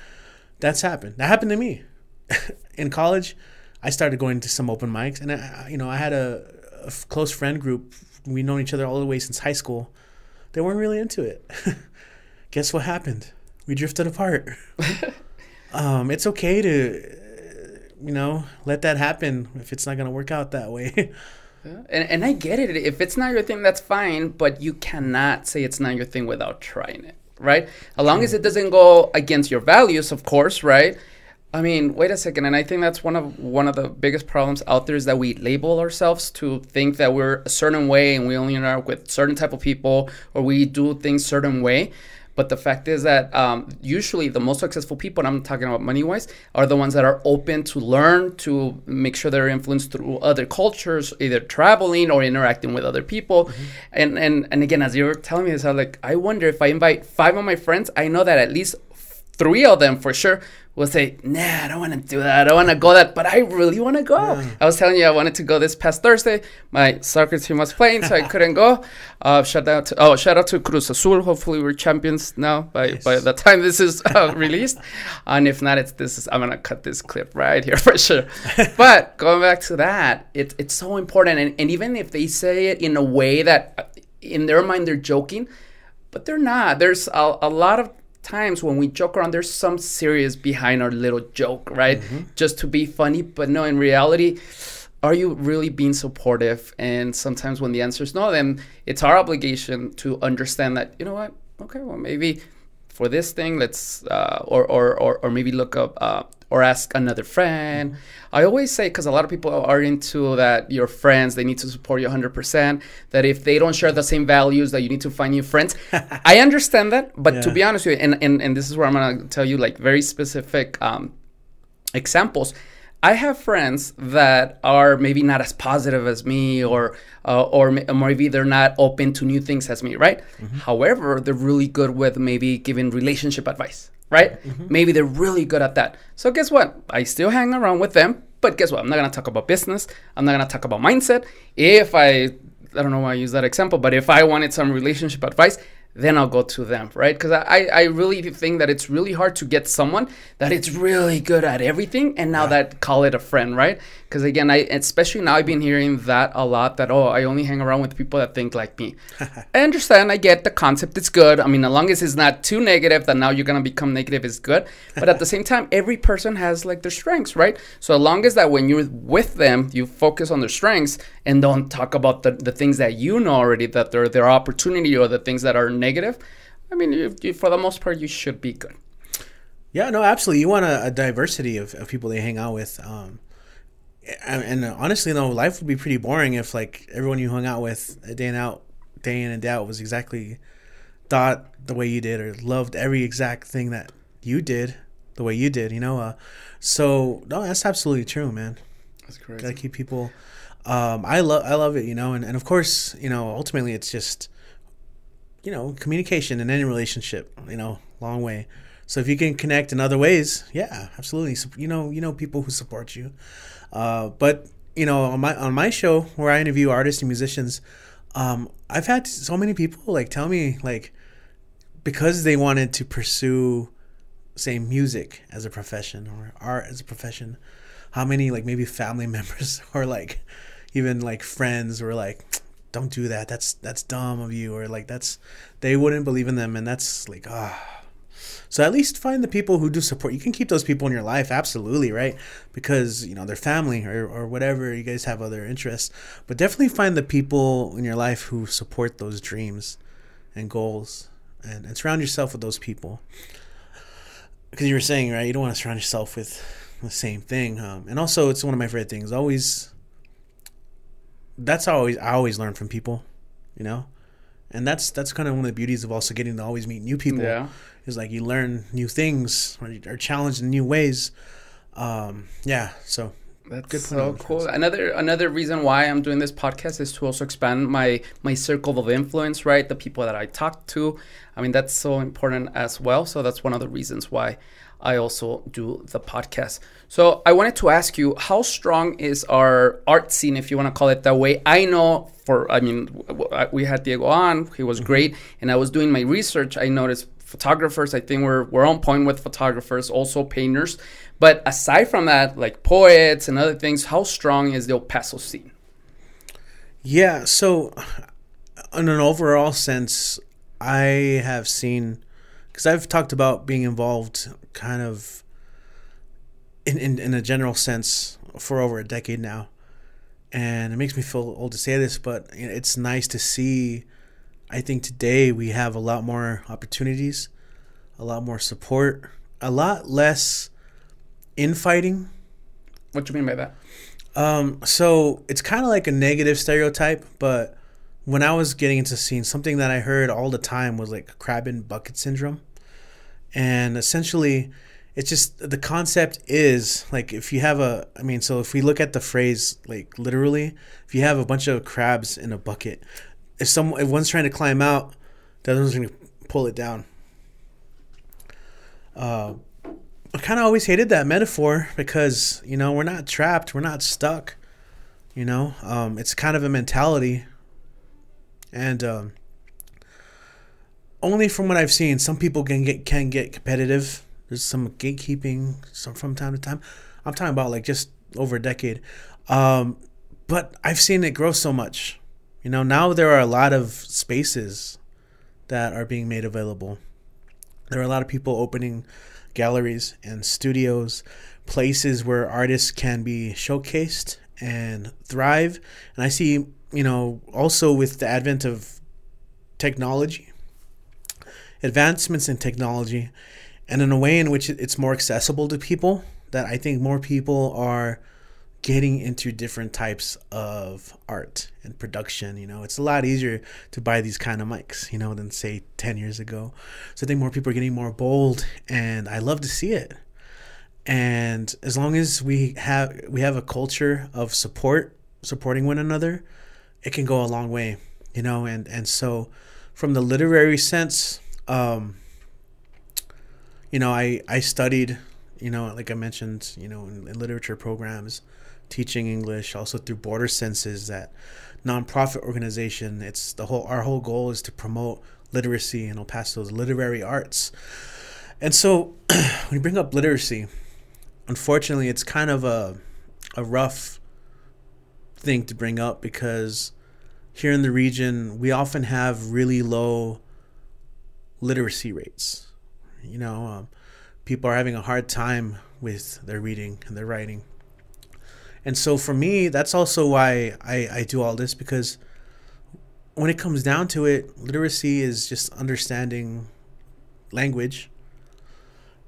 That's happened. That happened to me. In college i started going to some open mics and I, you know i had a, a close friend group we known each other all the way since high school they weren't really into it guess what happened we drifted apart um, it's okay to you know, let that happen if it's not going to work out that way. Yeah. And, and I get it. If it's not your thing, that's fine. But you cannot say it's not your thing without trying it, right? As long as it doesn't go against your values, of course, right? I mean, wait a second, and I think that's one of one of the biggest problems out there is that we label ourselves to think that we're a certain way and we only interact with certain type of people or we do things certain way. But the fact is that um, usually the most successful people, and I'm talking about money wise, are the ones that are open to learn, to make sure they're influenced through other cultures, either traveling or interacting with other people. Mm-hmm. And, and, and again, as you were telling me this, I was like, I wonder if I invite five of my friends, I know that at least three of them for sure will say, nah, I don't want to do that. I don't want to go that, but I really want to go. Yeah. I was telling you I wanted to go this past Thursday. My soccer team was playing, so I couldn't go. Uh, shout out to oh, shout out to Cruz Azul. Hopefully we're champions now by yes. by the time this is uh, released. and if not, it's this is I'm gonna cut this clip right here for sure. but going back to that, it's it's so important, and, and even if they say it in a way that uh, in their mind they're joking, but they're not. There's a, a lot of times when we joke around, there's some serious behind our little joke, right? Mm-hmm. Just to be funny. But no, in reality, are you really being supportive? And sometimes when the answer is no, then it's our obligation to understand that, you know what? Okay, well, maybe for this thing, let's, uh, or, or, or, or maybe look up uh, or ask another friend. I always say, because a lot of people are into that your friends, they need to support you 100%, that if they don't share the same values, that you need to find new friends. I understand that, but yeah. to be honest with you, and, and, and this is where I'm going to tell you like very specific um, examples. I have friends that are maybe not as positive as me, or uh, or maybe they're not open to new things as me, right? Mm-hmm. However, they're really good with maybe giving relationship advice right? Mm-hmm. Maybe they're really good at that. So guess what? I still hang around with them, but guess what? I'm not gonna talk about business. I'm not gonna talk about mindset. If I I don't know why I use that example, but if I wanted some relationship advice, then I'll go to them, right? Because I, I really think that it's really hard to get someone that it's really good at everything and now yeah. that call it a friend, right? Because again, I especially now I've been hearing that a lot that, oh, I only hang around with people that think like me. I understand, I get the concept, it's good. I mean, as long as it's not too negative that now you're going to become negative is good. But at the same time, every person has like their strengths, right? So as long as that when you're with them, you focus on their strengths and don't talk about the, the things that you know already that they're their opportunity or the things that are negative negative, I mean, you, you, for the most part, you should be good. Yeah, no, absolutely. You want a, a diversity of, of people they hang out with. Um, and, and, honestly, though, life would be pretty boring if like everyone you hung out with day in out, day in and day out was exactly thought the way you did or loved every exact thing that you did the way you did. You know, uh, so no, that's absolutely true, man. That's correct. Gotta keep people. Um, I love I love it, you know, and, and of course, you know, ultimately it's just you know, communication in any relationship, you know, long way. So if you can connect in other ways, yeah, absolutely. So, you know, you know people who support you. Uh, but you know, on my on my show where I interview artists and musicians, um, I've had so many people like tell me like because they wanted to pursue, say, music as a profession or art as a profession, how many like maybe family members or like even like friends were like, "Don't do that. That's that's dumb of you," or like that's they wouldn't believe in them, and that's like ah. So at least find the people who do support. You can keep those people in your life, absolutely, right? Because you know they're family or or whatever. You guys have other interests, but definitely find the people in your life who support those dreams and goals, and, and surround yourself with those people. Because you were saying, right? You don't want to surround yourself with the same thing. Um, and also, it's one of my favorite things. Always. That's always I always learn from people, you know, and that's that's kind of one of the beauties of also getting to always meet new people. Yeah. Is like you learn new things or are challenged in new ways. Um, yeah. So That's Good point so cool. Another another reason why I'm doing this podcast is to also expand my my circle of influence, right? The people that I talk to. I mean, that's so important as well. So that's one of the reasons why I also do the podcast. So I wanted to ask you, how strong is our art scene, if you want to call it that way? I know for, I mean, we had Diego on, he was mm-hmm. great, and I was doing my research. I noticed photographers, I think we're, we're on point with photographers, also painters. But aside from that, like poets and other things, how strong is the El Paso scene? Yeah, so in an overall sense, I have seen because I've talked about being involved kind of in, in in a general sense for over a decade now. And it makes me feel old to say this, but it's nice to see I think today we have a lot more opportunities, a lot more support, a lot less infighting What do you mean by that? um, so it's kind of like a negative stereotype, but when I was getting into scene, something that I heard all the time was like crab in bucket syndrome. And essentially, it's just the concept is like if you have a, I mean, so if we look at the phrase like literally, if you have a bunch of crabs in a bucket, if someone, if one's trying to climb out, the other one's going to pull it down. Uh, I kind of always hated that metaphor because you know we're not trapped, we're not stuck. You know, um, it's kind of a mentality, and um, only from what I've seen, some people can get can get competitive. There's some gatekeeping, some from time to time. I'm talking about like just over a decade, um, but I've seen it grow so much. You know, now there are a lot of spaces that are being made available. There are a lot of people opening galleries and studios, places where artists can be showcased and thrive. And I see, you know, also with the advent of technology, advancements in technology, and in a way in which it's more accessible to people, that I think more people are getting into different types of art and production. You know, it's a lot easier to buy these kind of mics, you know, than say 10 years ago. So I think more people are getting more bold, and I love to see it. And as long as we have we have a culture of support, supporting one another, it can go a long way, you know. And and so, from the literary sense, um, you know, I I studied, you know, like I mentioned, you know, in, in literature programs, teaching English, also through Border Senses, that nonprofit organization. It's the whole our whole goal is to promote literacy in El Paso's literary arts. And so, when you bring up literacy, unfortunately, it's kind of a a rough thing to bring up because here in the region, we often have really low literacy rates. You know, um, people are having a hard time with their reading and their writing. And so for me, that's also why I, I do all this because when it comes down to it, literacy is just understanding language.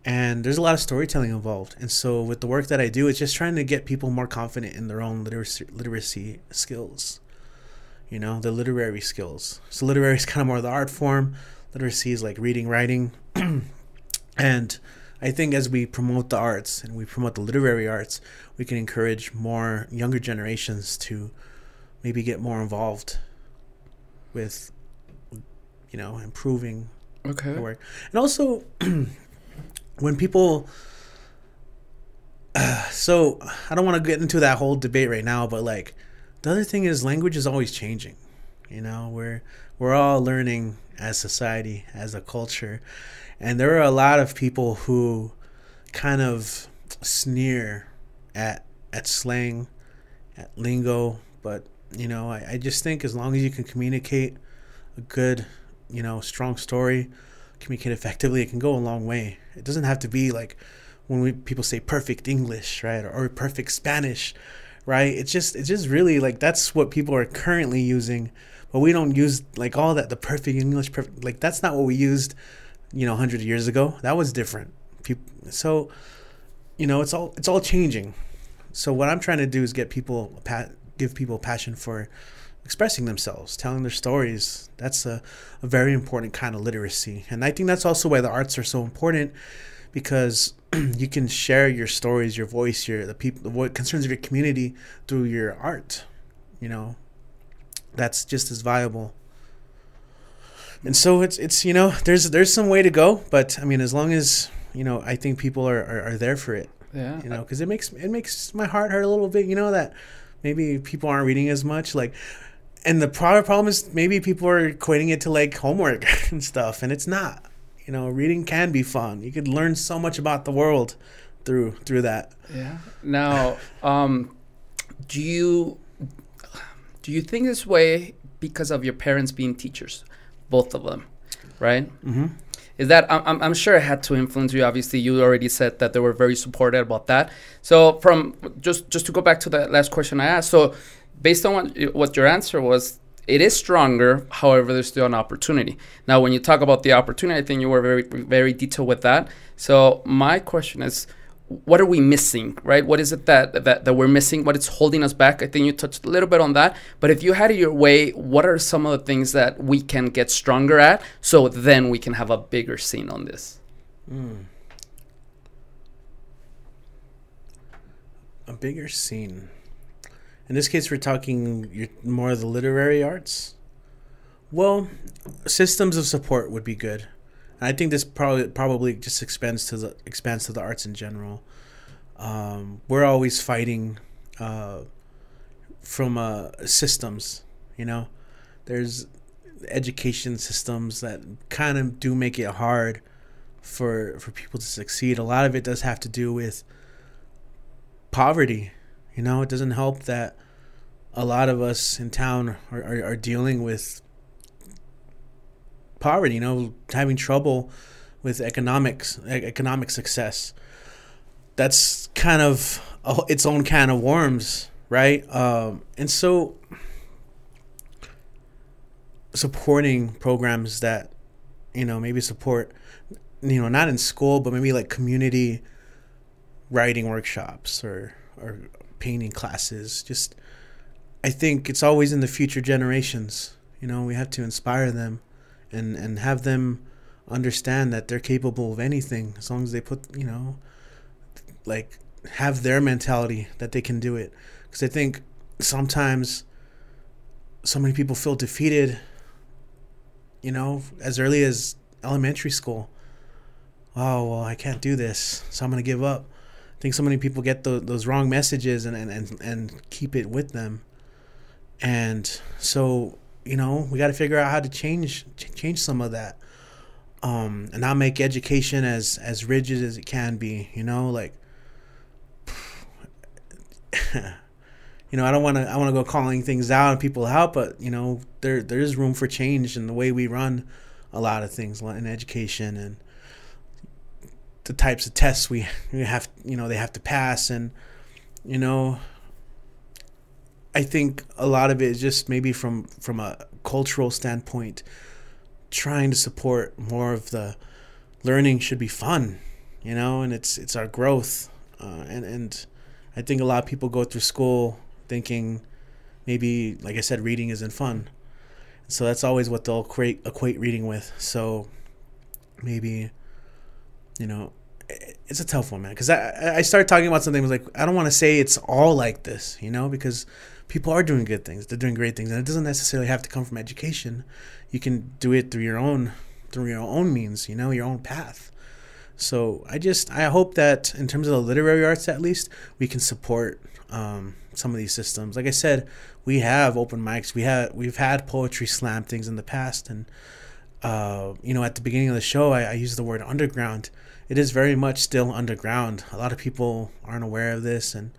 And there's a lot of storytelling involved. And so with the work that I do, it's just trying to get people more confident in their own literacy, literacy skills. You know, the literary skills. So literary is kind of more the art form. Literacy is like reading, writing. and I think as we promote the arts and we promote the literary arts, we can encourage more younger generations to maybe get more involved with, you know, improving Okay. work. And also, when people. so, I don't want to get into that whole debate right now, but like, the other thing is language is always changing. You know, we're we're all learning as society, as a culture. And there are a lot of people who kind of sneer at at slang, at lingo, but you know, I, I just think as long as you can communicate a good, you know, strong story, communicate effectively, it can go a long way. It doesn't have to be like when we people say perfect English, right, or, or perfect Spanish, right? It's just it's just really like that's what people are currently using, but we don't use like all that the perfect English, perfect like that's not what we used, you know, hundred years ago. That was different. People, so, you know, it's all it's all changing. So what I'm trying to do is get people give people passion for expressing themselves, telling their stories. That's a, a very important kind of literacy. And I think that's also why the arts are so important because you can share your stories, your voice, your the people, what concerns of your community through your art. You know, that's just as viable. And so it's it's you know there's there's some way to go, but I mean as long as you know I think people are are, are there for it. Yeah. You know, because it makes it makes my heart hurt a little bit. You know that maybe people aren't reading as much like and the problem is maybe people are equating it to like homework and stuff and it's not you know reading can be fun you could learn so much about the world through through that yeah now um do you do you think this way because of your parents being teachers both of them right? Mm-hmm. Is that I'm, I'm sure it had to influence you. Obviously you already said that they were very supportive about that. So from just just to go back to the last question i asked so based on what, what your answer was it is stronger however there's still an opportunity. Now when you talk about the opportunity i think you were very very detailed with that. So my question is what are we missing, right? What is it that, that that we're missing? What is holding us back? I think you touched a little bit on that. But if you had it your way, what are some of the things that we can get stronger at, so then we can have a bigger scene on this? Mm. A bigger scene. In this case, we're talking more of the literary arts. Well, systems of support would be good. I think this probably probably just expands to the expands to the arts in general. Um, we're always fighting uh, from uh, systems, you know. There's education systems that kind of do make it hard for for people to succeed. A lot of it does have to do with poverty. You know, it doesn't help that a lot of us in town are, are, are dealing with poverty, you know, having trouble with economics, economic success. That's kind of a, its own kind of worms, right? Um, and so supporting programs that, you know, maybe support, you know, not in school, but maybe like community writing workshops or, or painting classes. Just, I think it's always in the future generations. You know, we have to inspire them and and have them understand that they're capable of anything as long as they put you know like have their mentality that they can do it. Because i think sometimes so many people feel defeated you know as early as elementary school. Oh well i can't do this so i'm going to give up. I think so many people get the, those wrong messages and, and, and, and keep it with them. And so you know, we got to figure out how to change change some of that, um, and not make education as as rigid as it can be. You know, like, you know, I don't want to I want to go calling things out and people out, but you know, there there is room for change in the way we run a lot of things in education and the types of tests we we have you know they have to pass and you know I think a lot of it is just maybe from from a cultural standpoint, trying to support more of the learning should be fun, you know, and it's it's our growth, uh, and and I think a lot of people go through school thinking maybe like I said, reading isn't fun, so that's always what they'll equate equate reading with. So maybe, you know, it's a tough one, man. Because I I started talking about something was like I don't want to say it's all like this, you know, because people are doing good things. They're doing great things, and it doesn't necessarily have to come from education. You can do it through your own through your own means, you know, your own path. So I just I hope that in terms of the literary arts, at least, we can support um, some of these systems. Like I said, we have open mics. We have we've had poetry slam things in the past, and uh, you know, at the beginning of the show, I, I used the word underground. It is very much still underground. A lot of people aren't aware of this, and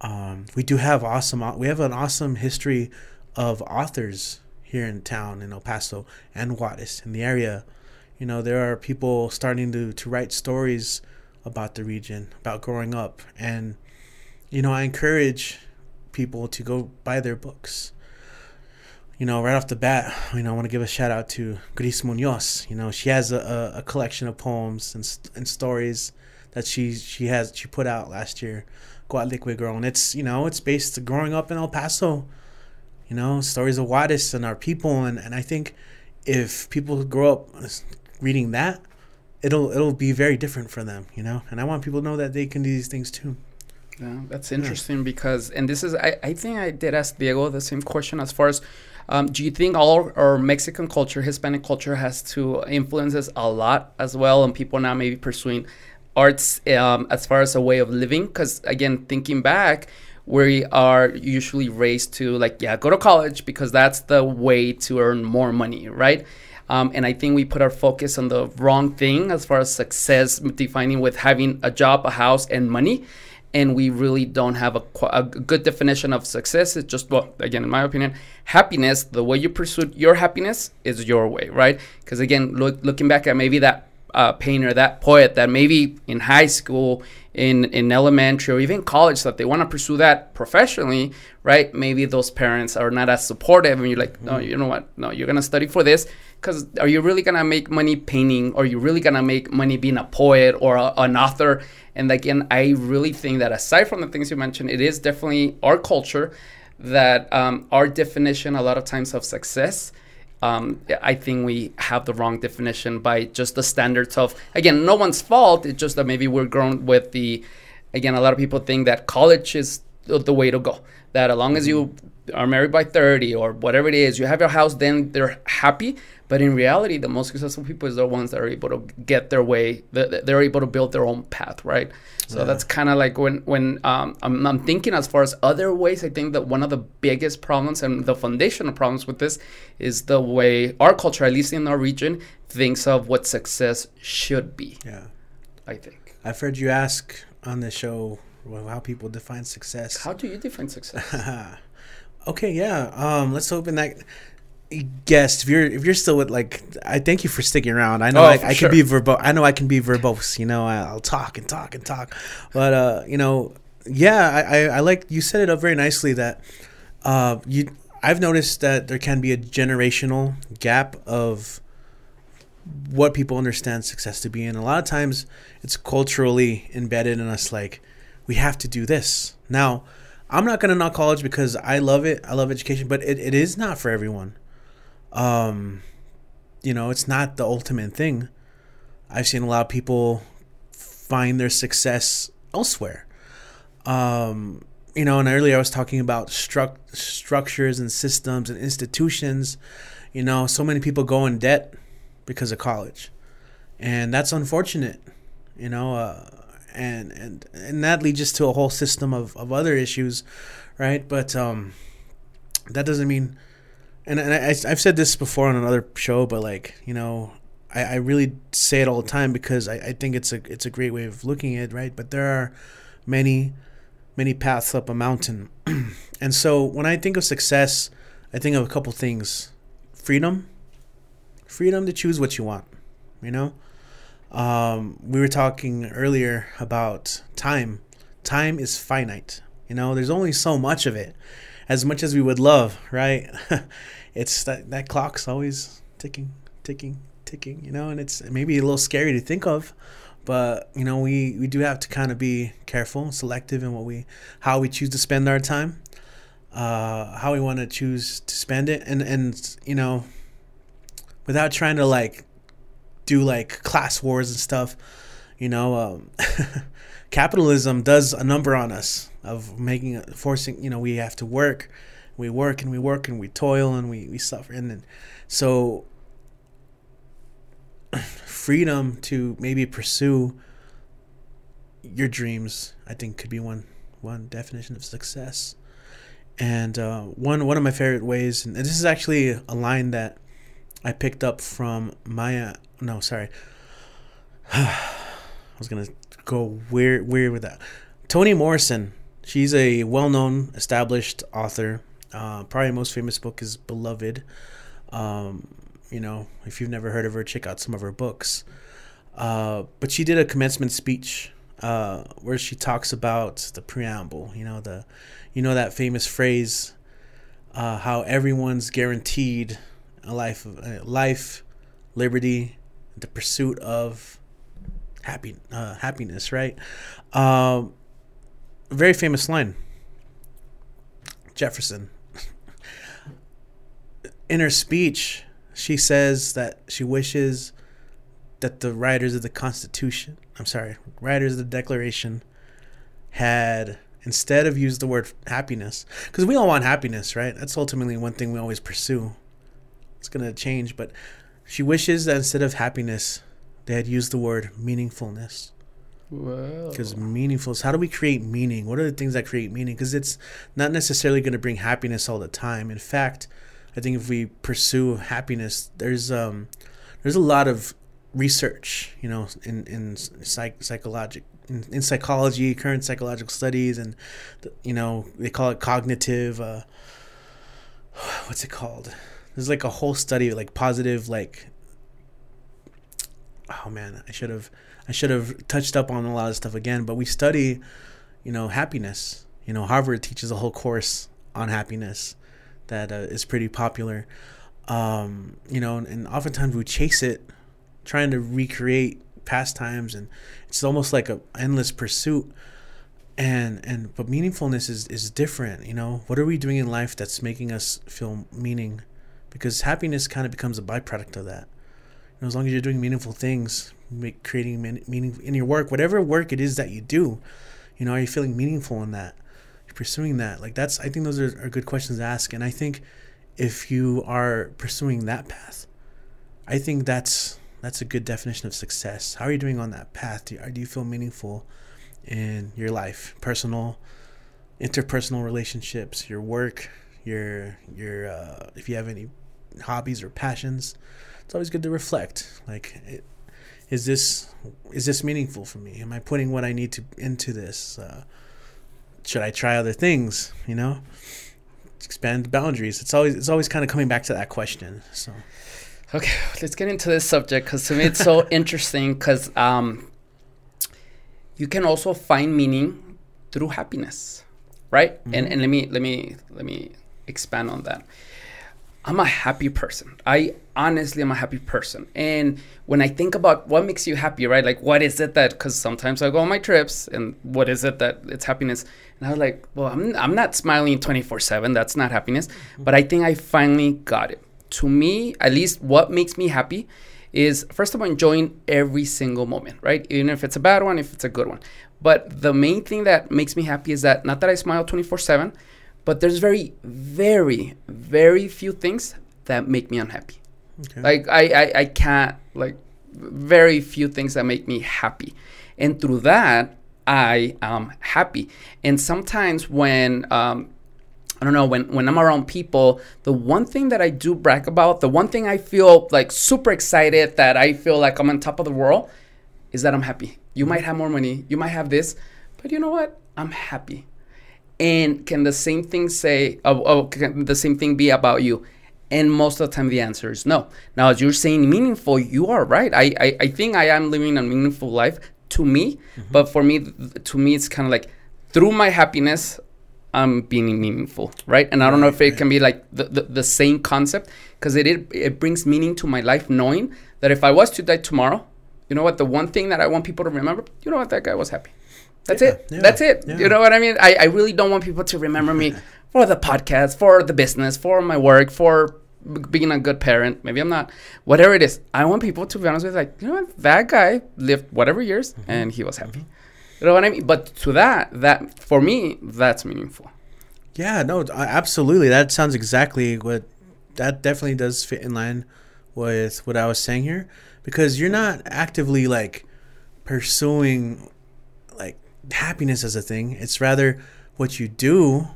um, we do have awesome. We have an awesome history of authors here in town in El Paso and Juarez in the area. You know, there are people starting to to write stories about the region, about growing up, and you know, I encourage people to go buy their books. You know, right off the bat, you know, I want to give a shout out to Gris Munoz. You know, she has a, a collection of poems and, and stories that she she has she put out last year, Girl, and it's you know it's based growing up in El Paso. You know, stories of Juarez and our people, and, and I think if people grow up reading that, it'll it'll be very different for them. You know, and I want people to know that they can do these things too. Yeah, that's interesting yeah. because, and this is, I, I think I did ask Diego the same question as far as, um, do you think all our Mexican culture, Hispanic culture has to influences a lot as well, and people now maybe pursuing arts um, as far as a way of living? Because again, thinking back, we are usually raised to like, yeah, go to college because that's the way to earn more money, right? Um, and I think we put our focus on the wrong thing as far as success, defining with having a job, a house, and money and we really don't have a, a, good definition of success. It's just, well, again, in my opinion, happiness, the way you pursue your happiness is your way, right? Because again, look, looking back at maybe that uh, painter, that poet that maybe in high school, in, in elementary, or even college, that they want to pursue that professionally, right? Maybe those parents are not as supportive, and you're like, no, you know what? No, you're going to study for this. Because are you really going to make money painting? Or are you really going to make money being a poet or a, an author? And again, I really think that aside from the things you mentioned, it is definitely our culture that um, our definition a lot of times of success. Um, I think we have the wrong definition by just the standards of again, no one's fault. It's just that maybe we're grown with the again. A lot of people think that college is the way to go. That as long as you are married by 30 or whatever it is, you have your house, then they're happy. But in reality, the most successful people is the ones that are able to get their way. They're able to build their own path, right? So yeah. that's kind of like when when um, I'm, I'm thinking as far as other ways. I think that one of the biggest problems and the foundational problems with this is the way our culture, at least in our region, thinks of what success should be. Yeah, I think I've heard you ask on the show how people define success. How do you define success? okay, yeah. Um, let's open that guest if you're if you're still with like i thank you for sticking around. I know oh, I, I sure. can be verbose i know i can be verbose you know i'll talk and talk and talk. But uh you know yeah i i, I like you set it up very nicely that uh you i've noticed that there can be a generational gap of what people understand success to be. And a lot of times it's culturally embedded in us like we have to do this. Now i'm not going to knock college because i love it i love education but it, it is not for everyone um, you know, it's not the ultimate thing. I've seen a lot of people find their success elsewhere. Um, you know, and earlier I was talking about stru- structures and systems and institutions. You know, so many people go in debt because of college, and that's unfortunate. You know, uh, and and and that leads us to a whole system of, of other issues, right? But um, that doesn't mean and, and I, I've said this before on another show, but like you know, I, I really say it all the time because I, I think it's a it's a great way of looking at it, right? But there are many many paths up a mountain, and so when I think of success, I think of a couple things: freedom, freedom to choose what you want. You know, um, we were talking earlier about time. Time is finite. You know, there's only so much of it, as much as we would love, right? it's that that clock's always ticking, ticking, ticking, you know, and it's maybe a little scary to think of, but you know, we we do have to kind of be careful, selective in what we how we choose to spend our time, uh, how we want to choose to spend it, and and you know, without trying to like do like class wars and stuff, you know, um, capitalism does a number on us of making forcing you know we have to work we work and we work and we toil and we, we suffer and then so freedom to maybe pursue your dreams i think could be one one definition of success. And uh, one one of my favorite ways, and this is actually a line that I picked up from Maya. No, sorry, I was gonna go weird weird with that. Toni Morrison. She's a well-known, established author. Uh, probably most famous book is Beloved. Um, you know, if you've never heard of her, check out some of her books. Uh, but she did a commencement speech uh, where she talks about the preamble. You know the, you know that famous phrase, uh, how everyone's guaranteed a life of uh, life, liberty, the pursuit of happy uh, happiness. Right. Um, very famous line. Jefferson. In her speech, she says that she wishes that the writers of the Constitution, I'm sorry, writers of the Declaration had instead of used the word happiness, because we all want happiness, right? That's ultimately one thing we always pursue. It's going to change, but she wishes that instead of happiness, they had used the word meaningfulness. Because meaningful is how do we create meaning? What are the things that create meaning? Because it's not necessarily going to bring happiness all the time. In fact, I think if we pursue happiness, there's um, there's a lot of research, you know, in in psych psychologic in, in psychology, current psychological studies, and you know they call it cognitive. Uh, what's it called? There's like a whole study like positive like. Oh man, I should have I should have touched up on a lot of stuff again, but we study, you know, happiness. You know, Harvard teaches a whole course on happiness that uh, is pretty popular. Um, you know, and, and oftentimes we chase it, trying to recreate pastimes, and it's almost like a endless pursuit. And and but meaningfulness is is different. You know, what are we doing in life that's making us feel meaning? Because happiness kind of becomes a byproduct of that. You know, as long as you're doing meaningful things, make creating meaning in your work, whatever work it is that you do, you know, are you feeling meaningful in that? Pursuing that. Like that's I think those are, are good questions to ask. And I think if you are pursuing that path, I think that's that's a good definition of success. How are you doing on that path? Do you, do you feel meaningful in your life, personal, interpersonal relationships, your work, your your uh, if you have any hobbies or passions? It's always good to reflect. Like, it, is this is this meaningful for me? Am I putting what I need to into this? Uh, should I try other things? You know, expand the boundaries. It's always it's always kind of coming back to that question. So, okay, let's get into this subject because to me it's so interesting because um, you can also find meaning through happiness, right? Mm-hmm. And and let me let me let me expand on that. I'm a happy person. I honestly am a happy person. And when I think about what makes you happy, right? Like, what is it that, because sometimes I go on my trips and what is it that it's happiness? And I was like, well, I'm, I'm not smiling 24 7. That's not happiness. Mm-hmm. But I think I finally got it. To me, at least what makes me happy is first of all, enjoying every single moment, right? Even if it's a bad one, if it's a good one. But the main thing that makes me happy is that not that I smile 24 7, but there's very, very, very few things that make me unhappy. Okay. Like I, I, I can't like very few things that make me happy, and through that I am happy. And sometimes when um, I don't know when when I'm around people, the one thing that I do brag about, the one thing I feel like super excited that I feel like I'm on top of the world, is that I'm happy. You might have more money, you might have this, but you know what? I'm happy. And can the same thing say, oh, oh, can the same thing be about you? And most of the time, the answer is no. Now, as you're saying meaningful, you are right. I, I, I think I am living a meaningful life to me, mm-hmm. but for me, to me, it's kind of like through my happiness, I'm being meaningful, right? And I don't know if it can be like the, the, the same concept because it, it it brings meaning to my life knowing that if I was to die tomorrow, you know what? The one thing that I want people to remember, you know what? That guy was happy. That's yeah, it. Yeah, That's it. Yeah. You know what I mean? I, I really don't want people to remember me for the podcast, for the business, for my work, for being a good parent. Maybe I'm not. Whatever it is, I want people to be honest with, like, you know what? That guy lived whatever years mm-hmm. and he was happy. Mm-hmm. You know what I mean? But to that, that for me, that's meaningful. Yeah, no, absolutely. That sounds exactly what that definitely does fit in line with what I was saying here because you're not actively like pursuing like happiness as a thing. It's rather what you do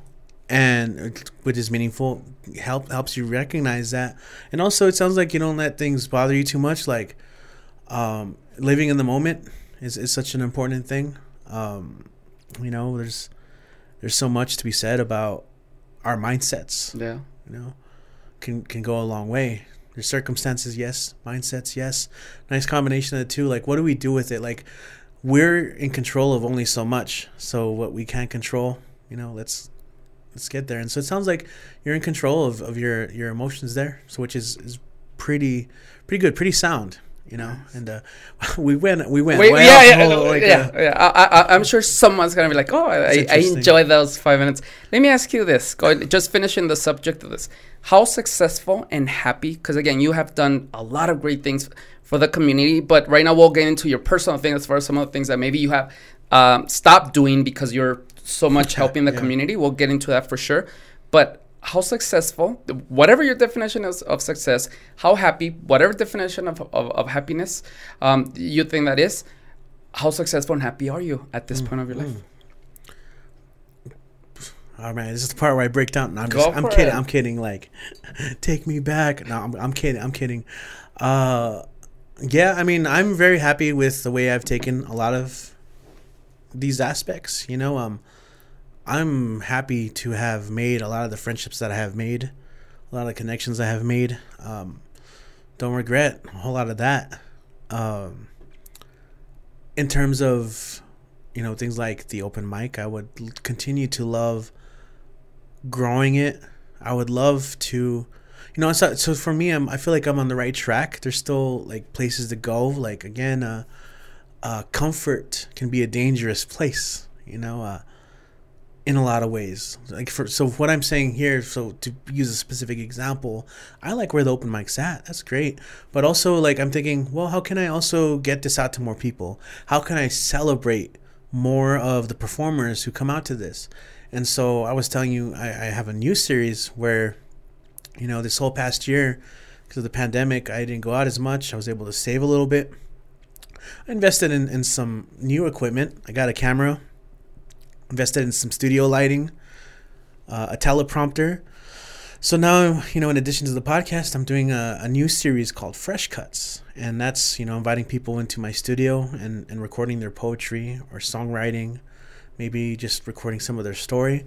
and which is meaningful help helps you recognize that. And also it sounds like you don't let things bother you too much like um, living in the moment is, is such an important thing. Um, you know there's there's so much to be said about our mindsets. Yeah. you know can can go a long way. There's circumstances yes. Mindsets yes. Nice combination of the two. Like what do we do with it? Like we're in control of only so much. So what we can't control you know let's let's get there and so it sounds like you're in control of, of your your emotions there so which is is pretty pretty good pretty sound you know and uh we went we went Wait, yeah, yeah, whole, like, yeah, uh, yeah. I, I, I'm sure someone's gonna be like, "Oh, I, I enjoy those five minutes." Let me ask you this: Go ahead, just finishing the subject of this. How successful and happy? Because again, you have done a lot of great things for the community, but right now we'll get into your personal thing as far as some of the things that maybe you have um, stopped doing because you're so much helping the Yeah. community. We'll get into that for sure. But how successful, whatever your definition is of success, how happy, whatever definition of, of, of happiness um, you think that is, how successful and happy are you at this point of your life? Oh man, this is the part where I break down. No, I'm just, I'm kidding. it. I'm kidding. Like, take me back. No, I'm, I'm kidding. I'm kidding. Uh, yeah, I mean, I'm very happy with the way I've taken a lot of these aspects. You know, um, I'm happy to have made a lot of the friendships that I have made, a lot of the connections I have made. Um, don't regret a whole lot of that. Um, in terms of, you know, things like the open mic, I would continue to love growing it. I would love to, you know, so, so for me, I'm, I feel like I'm on the right track. There's still like places to go. Like again, uh, uh, comfort can be a dangerous place, you know, uh, in a lot of ways. Like for so what I'm saying here, so to use a specific example, I like where the open mic's at. That's great. But also like I'm thinking, well, how can I also get this out to more people? How can I celebrate more of the performers who come out to this? And so I was telling you, I, I have a new series where, you know, this whole past year, because of the pandemic, I didn't go out as much. I was able to save a little bit. I invested in, in some new equipment. I got a camera, invested in some studio lighting, uh, a teleprompter. So now, you know, in addition to the podcast, I'm doing a, a new series called Fresh Cuts. And that's, you know, inviting people into my studio and, and recording their poetry or songwriting, maybe just recording some of their story,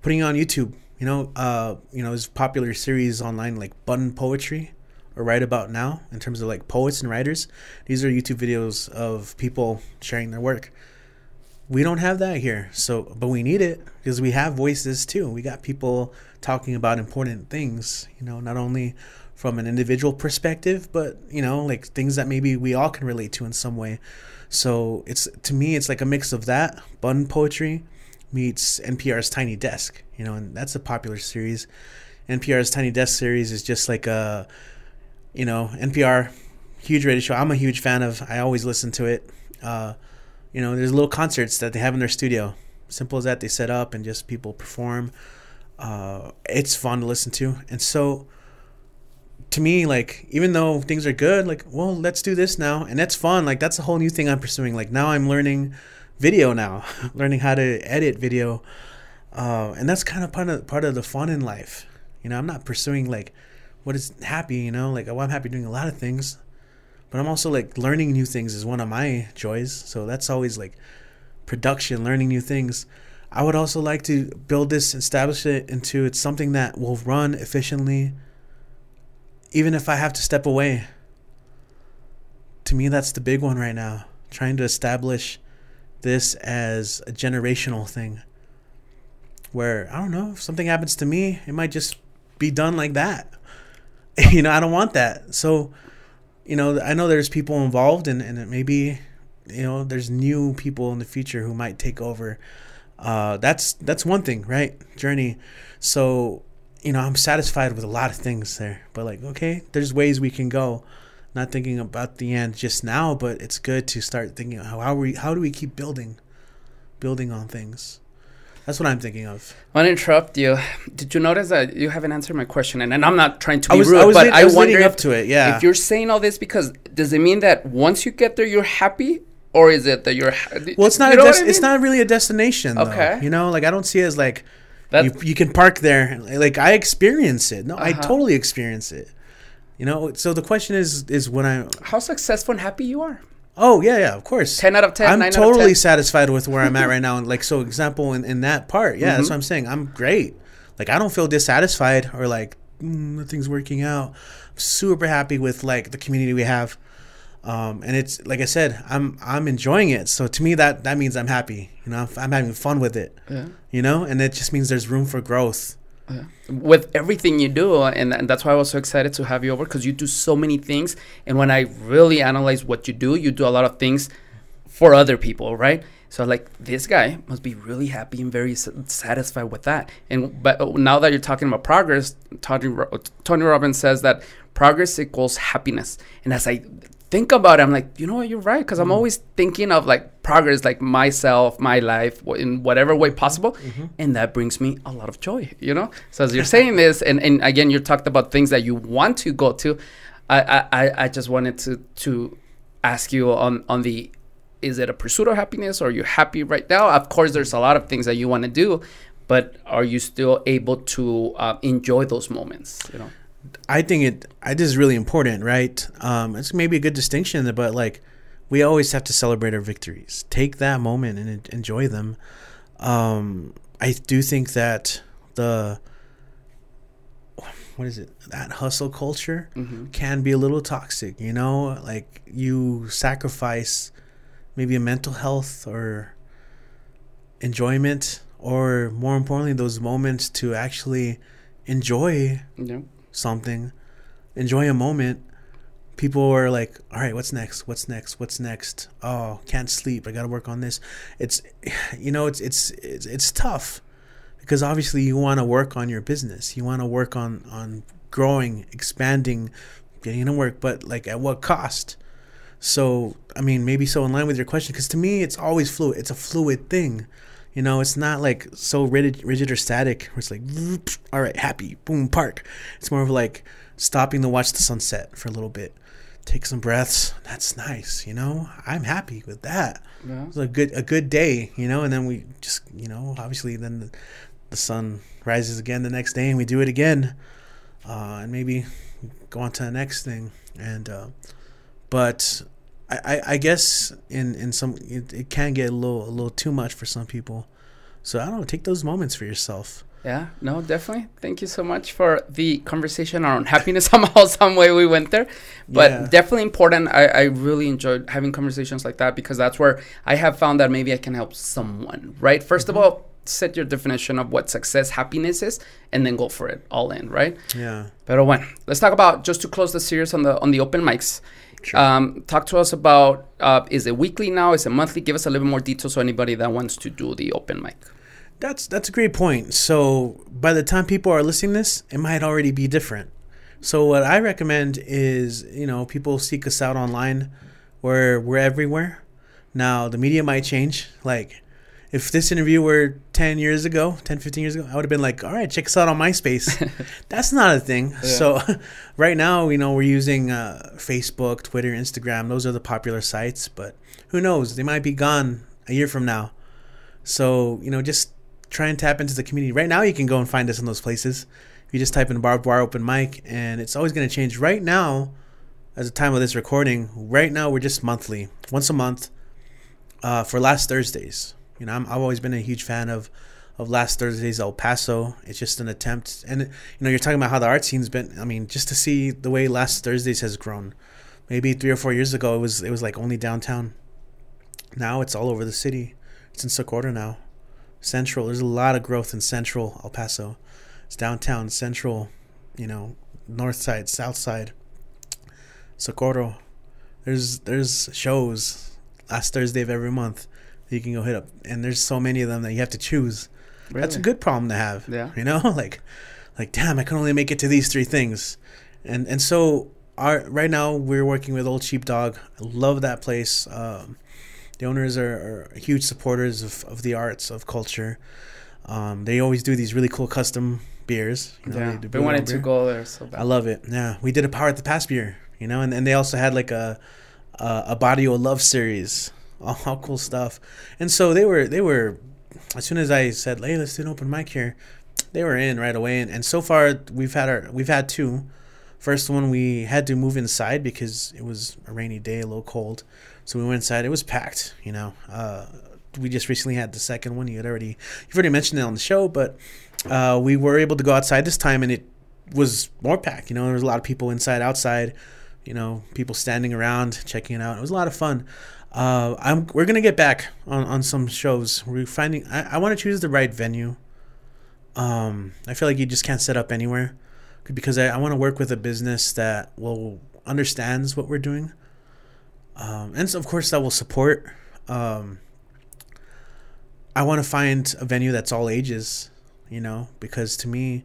putting it on YouTube. You know, uh, you know, there's popular series online like Button Poetry or Write About Now in terms of like poets and writers. These are YouTube videos of people sharing their work. We don't have that here. So, but we need it because we have voices too. We got people talking about important things, you know, not only from an individual perspective, but, you know, like things that maybe we all can relate to in some way. So, it's to me it's like a mix of that, Button Poetry meets NPR's Tiny Desk, you know, and that's a popular series. NPR's Tiny Desk series is just like a you know, NPR huge radio show. I'm a huge fan of. I always listen to it. Uh, you know, there's little concerts that they have in their studio. Simple as that. They set up and just people perform. Uh, it's fun to listen to, and so to me, like even though things are good, like well, let's do this now, and that's fun. Like that's a whole new thing I'm pursuing. Like now I'm learning video now, learning how to edit video, uh, and that's kind of part of part of the fun in life. You know, I'm not pursuing like what is happy. You know, like well, I'm happy doing a lot of things, but I'm also like learning new things is one of my joys. So that's always like production, learning new things. I would also like to build this, establish it into it's something that will run efficiently, even if I have to step away. To me, that's the big one right now. Trying to establish this as a generational thing. Where, I don't know, if something happens to me, it might just be done like that. you know, I don't want that. So, you know, I know there's people involved and, and maybe, you know, there's new people in the future who might take over uh, that's that's one thing, right? Journey. So, you know, I'm satisfied with a lot of things there, but like, okay, there's ways we can go. Not thinking about the end just now, but it's good to start thinking how how we how do we keep building, building on things. That's what I'm thinking of. I want to interrupt you. Did you notice that you haven't answered my question? And, and I'm not trying to be I was, rude, I was, but lead- I, I was wonder leading if, up to it. Yeah. if you're saying all this because does it mean that once you get there, you're happy? or is it that you're? Well, it's not. You A know des- I It's not really a destination. Though, Okay. You know, like I don't see it as like you, you can park there. Like I experience it. No, I Uh-huh. totally experience it. You know. So the question is, is when I. how successful and happy you are. Oh yeah, yeah. Of course. 10 out of 10, I'm 9 out of totally 10. satisfied with where I'm at right now. And like, so example in, in that part, yeah, Mm-hmm. that's what I'm saying. I'm great. Like I don't feel dissatisfied or like mm, nothing's working out. I'm super happy with like the community we have. Um, and it's like I said, I'm I'm enjoying it. So to me, that that means I'm happy. You know, I'm having fun with it. Yeah. You know, and it just means there's room for growth. With everything you do and, and that's why i was so excited to have you over because you do so many things and when i really analyze what you do you do a lot of things for other people right? So like this guy must be really happy and very satisfied with that. And but oh, now that you're talking about progress tony, tony robbins says that progress equals happiness. And as i think about it i'm like you know what you're right because i'm always thinking of like progress like myself my life in whatever way possible and that brings me a lot of joy you know? So as you're saying this and, and again you talked about things that you want to go to i i, I- I just wanted to to ask you on on the is it a pursuit of happiness or are you happy right now? Of course there's a lot of things that you want to do but are you still able to uh, enjoy those moments you know I think it I this is really important, right? Um, it's maybe a good distinction, but like we always have to celebrate our victories. Take that moment and enjoy them. Um, I do think that the what is it that hustle culture can be a little toxic. You know, like you sacrifice maybe a mental health or enjoyment, or more importantly, those moments to actually enjoy yeah something, enjoy a moment. People are like, "All right, what's next? What's next? What's next? Oh, can't sleep. I got to work on this." It's, you know, it's it's it's, it's tough because obviously you want to work on your business. You want to work on on growing, expanding, getting to work, but like at what cost? So, I mean, maybe so in line with your question, because to me, it's always fluid. It's a fluid thing. You know, it's not like so rigid, rigid or static where it's like, all right, happy, boom, park. It's more of like stopping to watch the sunset for a little bit, take some breaths. That's nice. You know, I'm happy with that. yeah It's a good, a good day. You know, and then we just, you know, obviously then the, the sun rises again the next day and we do it again, uh, and maybe go on to the next thing. And uh, but I, I, guess in in some it, it can get a little a little too much for some people. So I don't know. Take those moments for yourself. Yeah, no, definitely. Thank you so much for the conversation around happiness. Somehow, some way we went there, but Yeah. definitely important. I, I really enjoyed having conversations like that because that's where I have found that maybe I can help someone. Right. 1st of mm-hmm. all, set your definition of what success, happiness is, and then go for it all in. Right. Yeah. Pero bueno, let's talk about just to close the series on the on the open mics. Sure. Um, talk to us about uh, is it weekly now? Is it monthly? Give us a little more details so anybody that wants to do the open mic. That's that's a great point. So by the time people are listening this, it might already be different. So what I recommend is, you know, people seek us out online where we're everywhere. Now the media might change. Like if this interview were 10 years ago, 10, 15 years ago, I would have been like, all right, check us out on MySpace. That's not a thing. So right now, you know, we're using uh, Facebook, Twitter, Instagram. Those are the popular sites, but who knows? They might be gone a year from now. So, you know, just try and tap into the community. Right now, you can go and find us in those places. You just type in barbed wire open mic, and it's always going to change. Right now, as the time of this recording, right now we're just monthly, once a month, uh, for last Thursdays. You know, I'm, I've always been a huge fan of of last Thursdays El Paso. It's just an attempt, and you know, you're talking about how the art scene's been. I mean, just to see the way last Thursdays has grown. Maybe three or four years ago, it was it was like only downtown. Now it's all over the city. It's in Socorro now. Central. There's a lot of growth in Central El Paso. It's downtown, Central, you know, North Side, South Side, Socorro. There's there's shows last Thursday of every month you can go hit up, and there's so many of them that you have to choose. That's a good problem to have. Yeah. You know, like like damn, I can only make it to these three things, and and so our right now we're working with Old Sheepdog. I love that place. Um, the owners are, are huge supporters of, of the arts of culture. Um, they always do these really cool custom beers. you know, Yeah, they we wanted to go there so bad. I love it. Yeah, we did a Power at the Pass beer, you know, and, and they also had like a a, a Barrio Love series all, cool stuff. And so they were they were as soon as I said, "Hey, let's do an open mic here," they were in right away. And, and so far we've had our we've had two. First one we had to move inside because it was a rainy day, a little cold. So we went inside. It was packed, you know. Uh, we just recently had the second one. You had already you've already mentioned it on the show, but uh, we were able to go outside this time, and it was more packed. You know, there was a lot of people inside, outside. You know, people standing around checking it out. It was a lot of fun. Uh, I'm we're gonna get back on, on some shows. We're finding I, I want to choose the right venue. Um, I feel like you just can't set up anywhere because I, I want to work with a business that will understands what we're doing. Um, and so of course that will support. Um, I want to find a venue that's all ages, you know, because to me,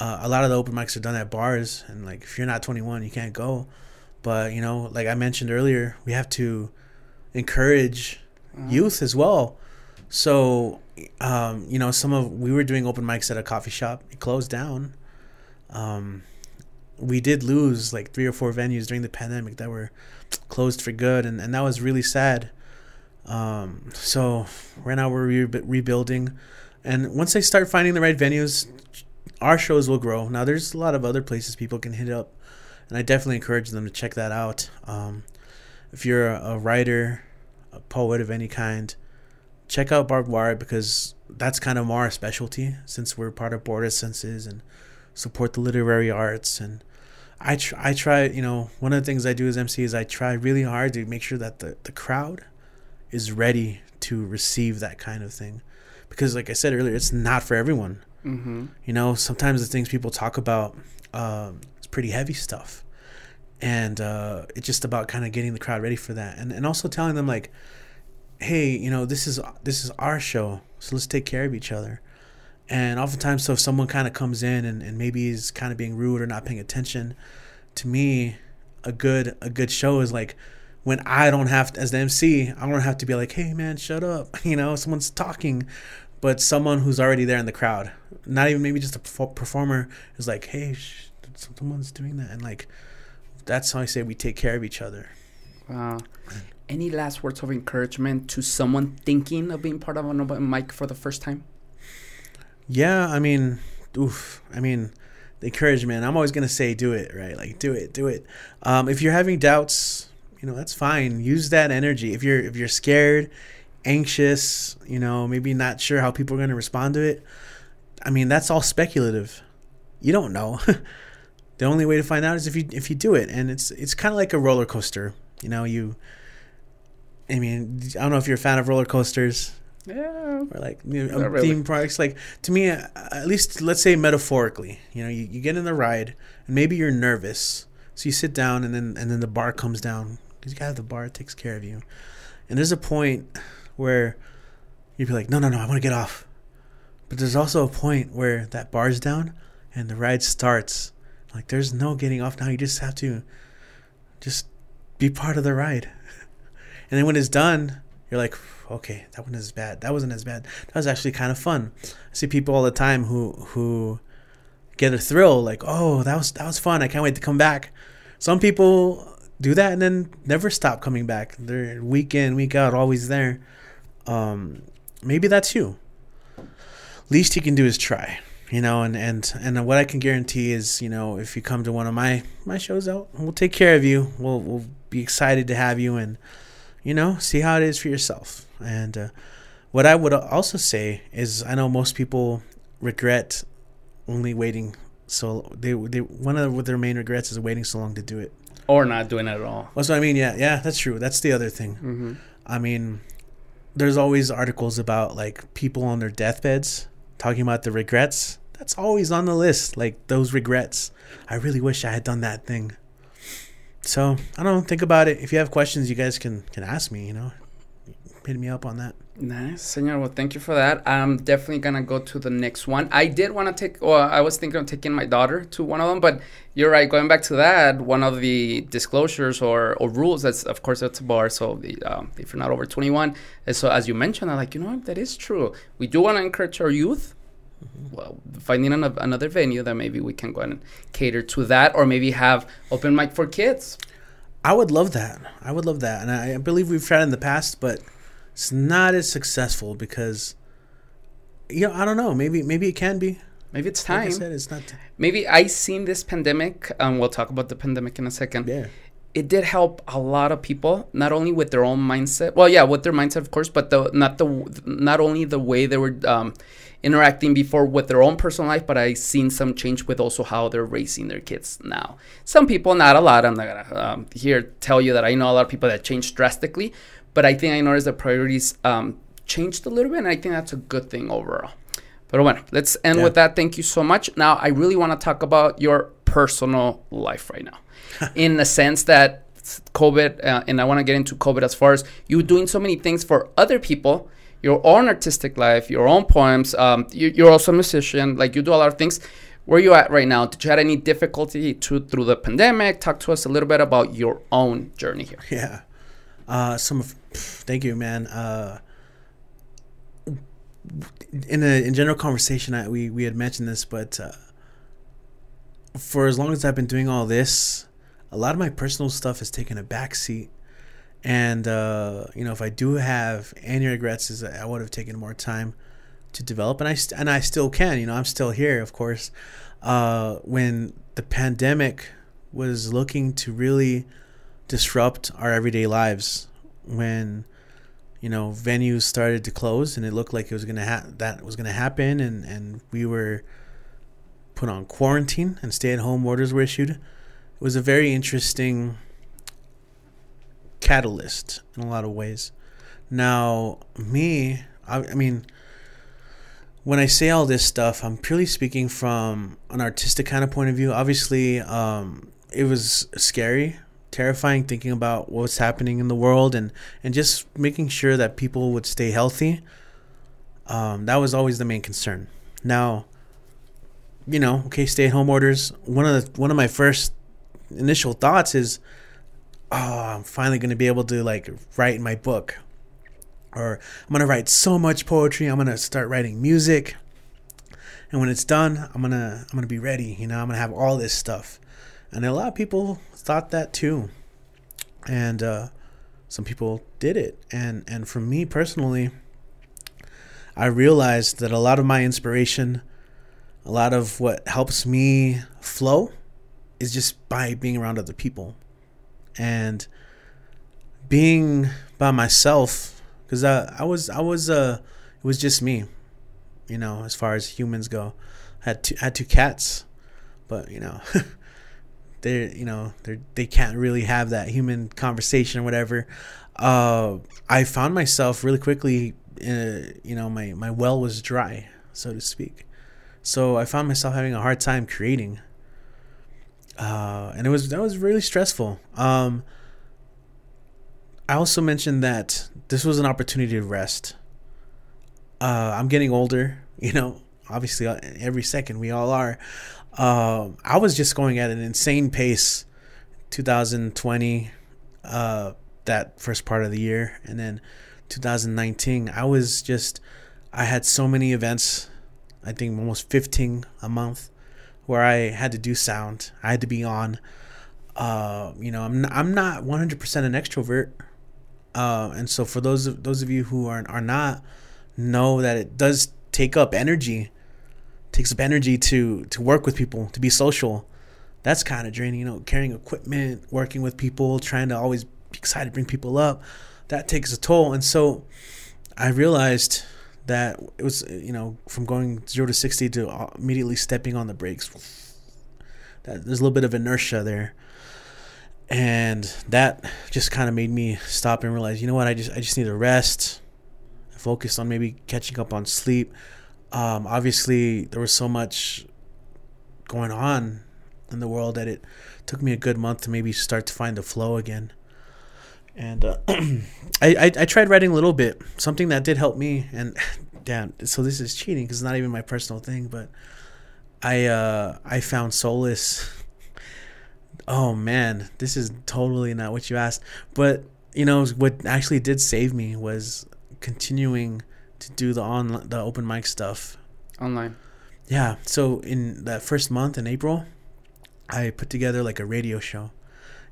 uh, a lot of the open mics are done at bars, and like if you're not 21, you can't go. But you know, like I mentioned earlier, we have to encourage uh-huh. youth as well. So, um, you know, some of we were doing open mics at a coffee shop. It closed down. Um, we did lose like three or four venues during the pandemic that were closed for good, and, and that was really sad. Um, so right now we're re- rebuilding, and once they start finding the right venues, our shows will grow. Now there's a lot of other places people can hit up, and I definitely encourage them to check that out. Um, if you're a, writer, a poet of any kind, check out Barbed Wire because that's kind of more our specialty since we're part of Border Senses and support the literary arts and I try, I try, you know, one of the things I do as MC is I try really hard to make sure that the, the crowd is ready to receive that kind of thing. Because, like I said earlier, it's not for everyone. Mm-hmm. You know, sometimes the things people talk about, um, it's pretty heavy stuff. And uh, it's just about kind of getting the crowd ready for that. And, and also telling them, like, hey, you know, this is this is our show, so let's take care of each other. And oftentimes, so if someone kind of comes in and, and maybe is kind of being rude or not paying attention, to me, a good a good show is like when I don't have to, as the MC, I don't have to be like, hey man, shut up. You know, someone's talking, but someone who's already there in the crowd, not even maybe just a performer, is like, hey, sh- someone's doing that, and like, that's how I say we take care of each other. Wow. Any last words of encouragement to someone thinking of being part of an open mic for the first time? Yeah, I mean, oof. I mean, the encouragement. I'm always gonna say, do it, right? Like, do it, do it. Um, if you're having doubts, you know, that's fine. Use that energy. If you're if you're scared, anxious, you know, maybe not sure how people are gonna respond to it. I mean, that's all speculative. You don't know. the only way to find out is if you if you do it, and it's it's kind of like a roller coaster. You know, you. I mean, I don't know if you're a fan of roller coasters. Yeah. Or like you know, really. theme products. Like to me, uh, at least let's say metaphorically, you know, you, you get in the ride and maybe you're nervous, so you sit down and then and then the bar comes down because you got the bar takes care of you, and there's a point where you'd be like, no, no, no, I want to get off, but there's also a point where that bar's down and the ride starts. Like there's no getting off now. You just have to just be part of the ride, and then when it's done, you're like okay, that wasn't as bad. That wasn't as bad. That was actually kind of fun. I see people all the time who who get a thrill, like, oh, that was that was fun. I can't wait to come back. Some people do that and then never stop coming back. They're week in, week out, always there. Um, maybe that's you. Least he can do is try, you know. And and and what I can guarantee is, you know, if you come to one of my my shows out, we'll take care of you. We'll we'll be excited to have you and you know see how it is for yourself and uh, what I would also say is, I know most people regret only waiting. So they they one of their main regrets is waiting so long to do it, or not doing it at all. That's what I mean. Yeah, yeah, that's true. That's the other thing. Mm-hmm. I mean, there's always articles about like people on their deathbeds talking about the regrets. That's always on the list. Like those regrets. I really wish I had done that thing. So I don't know, think about it. If you have questions, you guys can can ask me. You know, hit me up on that. Nice, senor. Well, thank you for that. I'm definitely gonna go to the next one. I did want to take, or I was thinking of taking my daughter to one of them, but you're right. Going back to that, one of the disclosures or, or rules that's, of course, it's a bar. So the, um, if you're not over 21, and so as you mentioned, I'm like, you know what, that is true. We do want to encourage our youth. Well, finding an, another venue that maybe we can go and cater to that, or maybe have open mic for kids. I would love that. I would love that, and I, I believe we've tried in the past, but it's not as successful because, you know, I don't know. Maybe maybe it can be. Maybe it's Like I time. said, it's not. Maybe I seen this pandemic. Um, we'll talk about the pandemic in a second. Yeah. It did help a lot of people, not only with their own mindset. Well, yeah, with their mindset, of course, but the not the not only the way they were um, interacting before with their own personal life, but I've seen some change with also how they're raising their kids now. Some people, not a lot. I'm not gonna um, here tell you that I know a lot of people that changed drastically, but I think I noticed the priorities um, changed a little bit, and I think that's a good thing overall. But bueno, let's end Yeah. with that. Thank you so much. Now, I really want to talk about your personal life right now, in the sense that COVID, uh, and I want to get into COVID as far as you doing so many things for other people, your own artistic life, your own poems. Um, you, you're also a musician. Like you do a lot of things. Where are you at right now? Did you have any difficulty to through the pandemic? Talk to us a little bit about your own journey here. Yeah. Uh, some of, thank you, man. Uh, in a in general conversation, I, we we had mentioned this, but uh, for as long as I've been doing all this, a lot of my personal stuff has taken a back seat. And uh, you know, if I do have any regrets, is I would have taken more time to develop, and I st- and I still can. You know, I'm still here, of course. Uh, when the pandemic was looking to really disrupt our everyday lives when you know venues started to close and it looked like it was gonna ha- that was gonna happen and and we were put on quarantine and stay at home orders were issued it was a very interesting catalyst in a lot of ways now me I, I mean when I say all this stuff, I'm purely speaking from an artistic kind of point of view. Obviously, um, it was scary, terrifying thinking about what's happening in the world and, and just making sure that people would stay healthy. Um, that was always the main concern. Now, you know, okay, stay at home orders. One of the one of my first initial thoughts is, oh, I'm finally gonna be able to like write my book or I'm gonna write so much poetry. I'm gonna start writing music, and when it's done, I'm gonna I'm gonna be ready. You know, I'm gonna have all this stuff, and a lot of people thought that too, and uh, some people did it. And and for me personally, I realized that a lot of my inspiration, a lot of what helps me flow, is just by being around other people, and being by myself because uh, I was I was uh it was just me, you know, as far as humans go. I had two had two cats, but you know, they you know they they can't really have that human conversation or whatever. Uh, I found myself really quickly, uh, you know, my my well was dry, so to speak. So I found myself having a hard time creating. Uh, and it was that was really stressful. Um, I also mentioned that this was an opportunity to rest. Uh, I'm getting older, you know. Obviously, uh, every second we all are. Uh, I was just going at an insane pace, 2020, uh, that first part of the year, and then 2019. I was just, I had so many events. I think almost 15 a month, where I had to do sound. I had to be on. Uh, you know, I'm I'm not 100% an extrovert. Uh, and so for those of those of you who are are not know that it does take up energy takes up energy to to work with people to be social. That's kind of draining you know carrying equipment working with people trying to always be excited bring people up. That takes a toll. And so i realized that it was you know from going 0 to 60 to uh, immediately stepping on the brakes. That there's a little bit of inertia there and that just kind of made me stop and realize you know what i just i just need to rest I focused on maybe catching up on sleep. Um, obviously there was so much going on in the world that it took me a good month to maybe start to find the flow again. And uh, I, I i tried writing a little bit something that did help me. And damn so this is cheating because it's not even my personal thing but i uh i found solace oh man, this is totally not what you asked. But you know what actually did save me was continuing to do the on the open mic stuff. Online. Yeah. So in that first month in April, I put together like a radio show,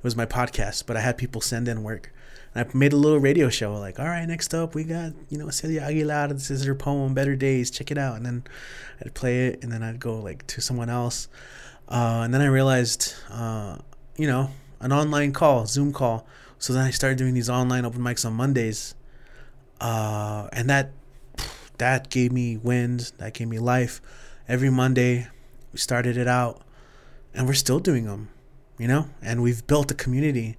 it was my podcast, but I had people send in work. And I made a little radio show, like, all right, next up we got, you know, Celia Aguilar. This is her poem, Better Days. Check it out. And then I'd play it, and then I'd go like to someone else. Uh, and then I realized, uh, you know, an online call, Zoom call. So then I started doing these online open mics on Mondays, uh, and that that gave me wind. That gave me life. Every Monday, we started it out, and we're still doing them, you know. And we've built a community,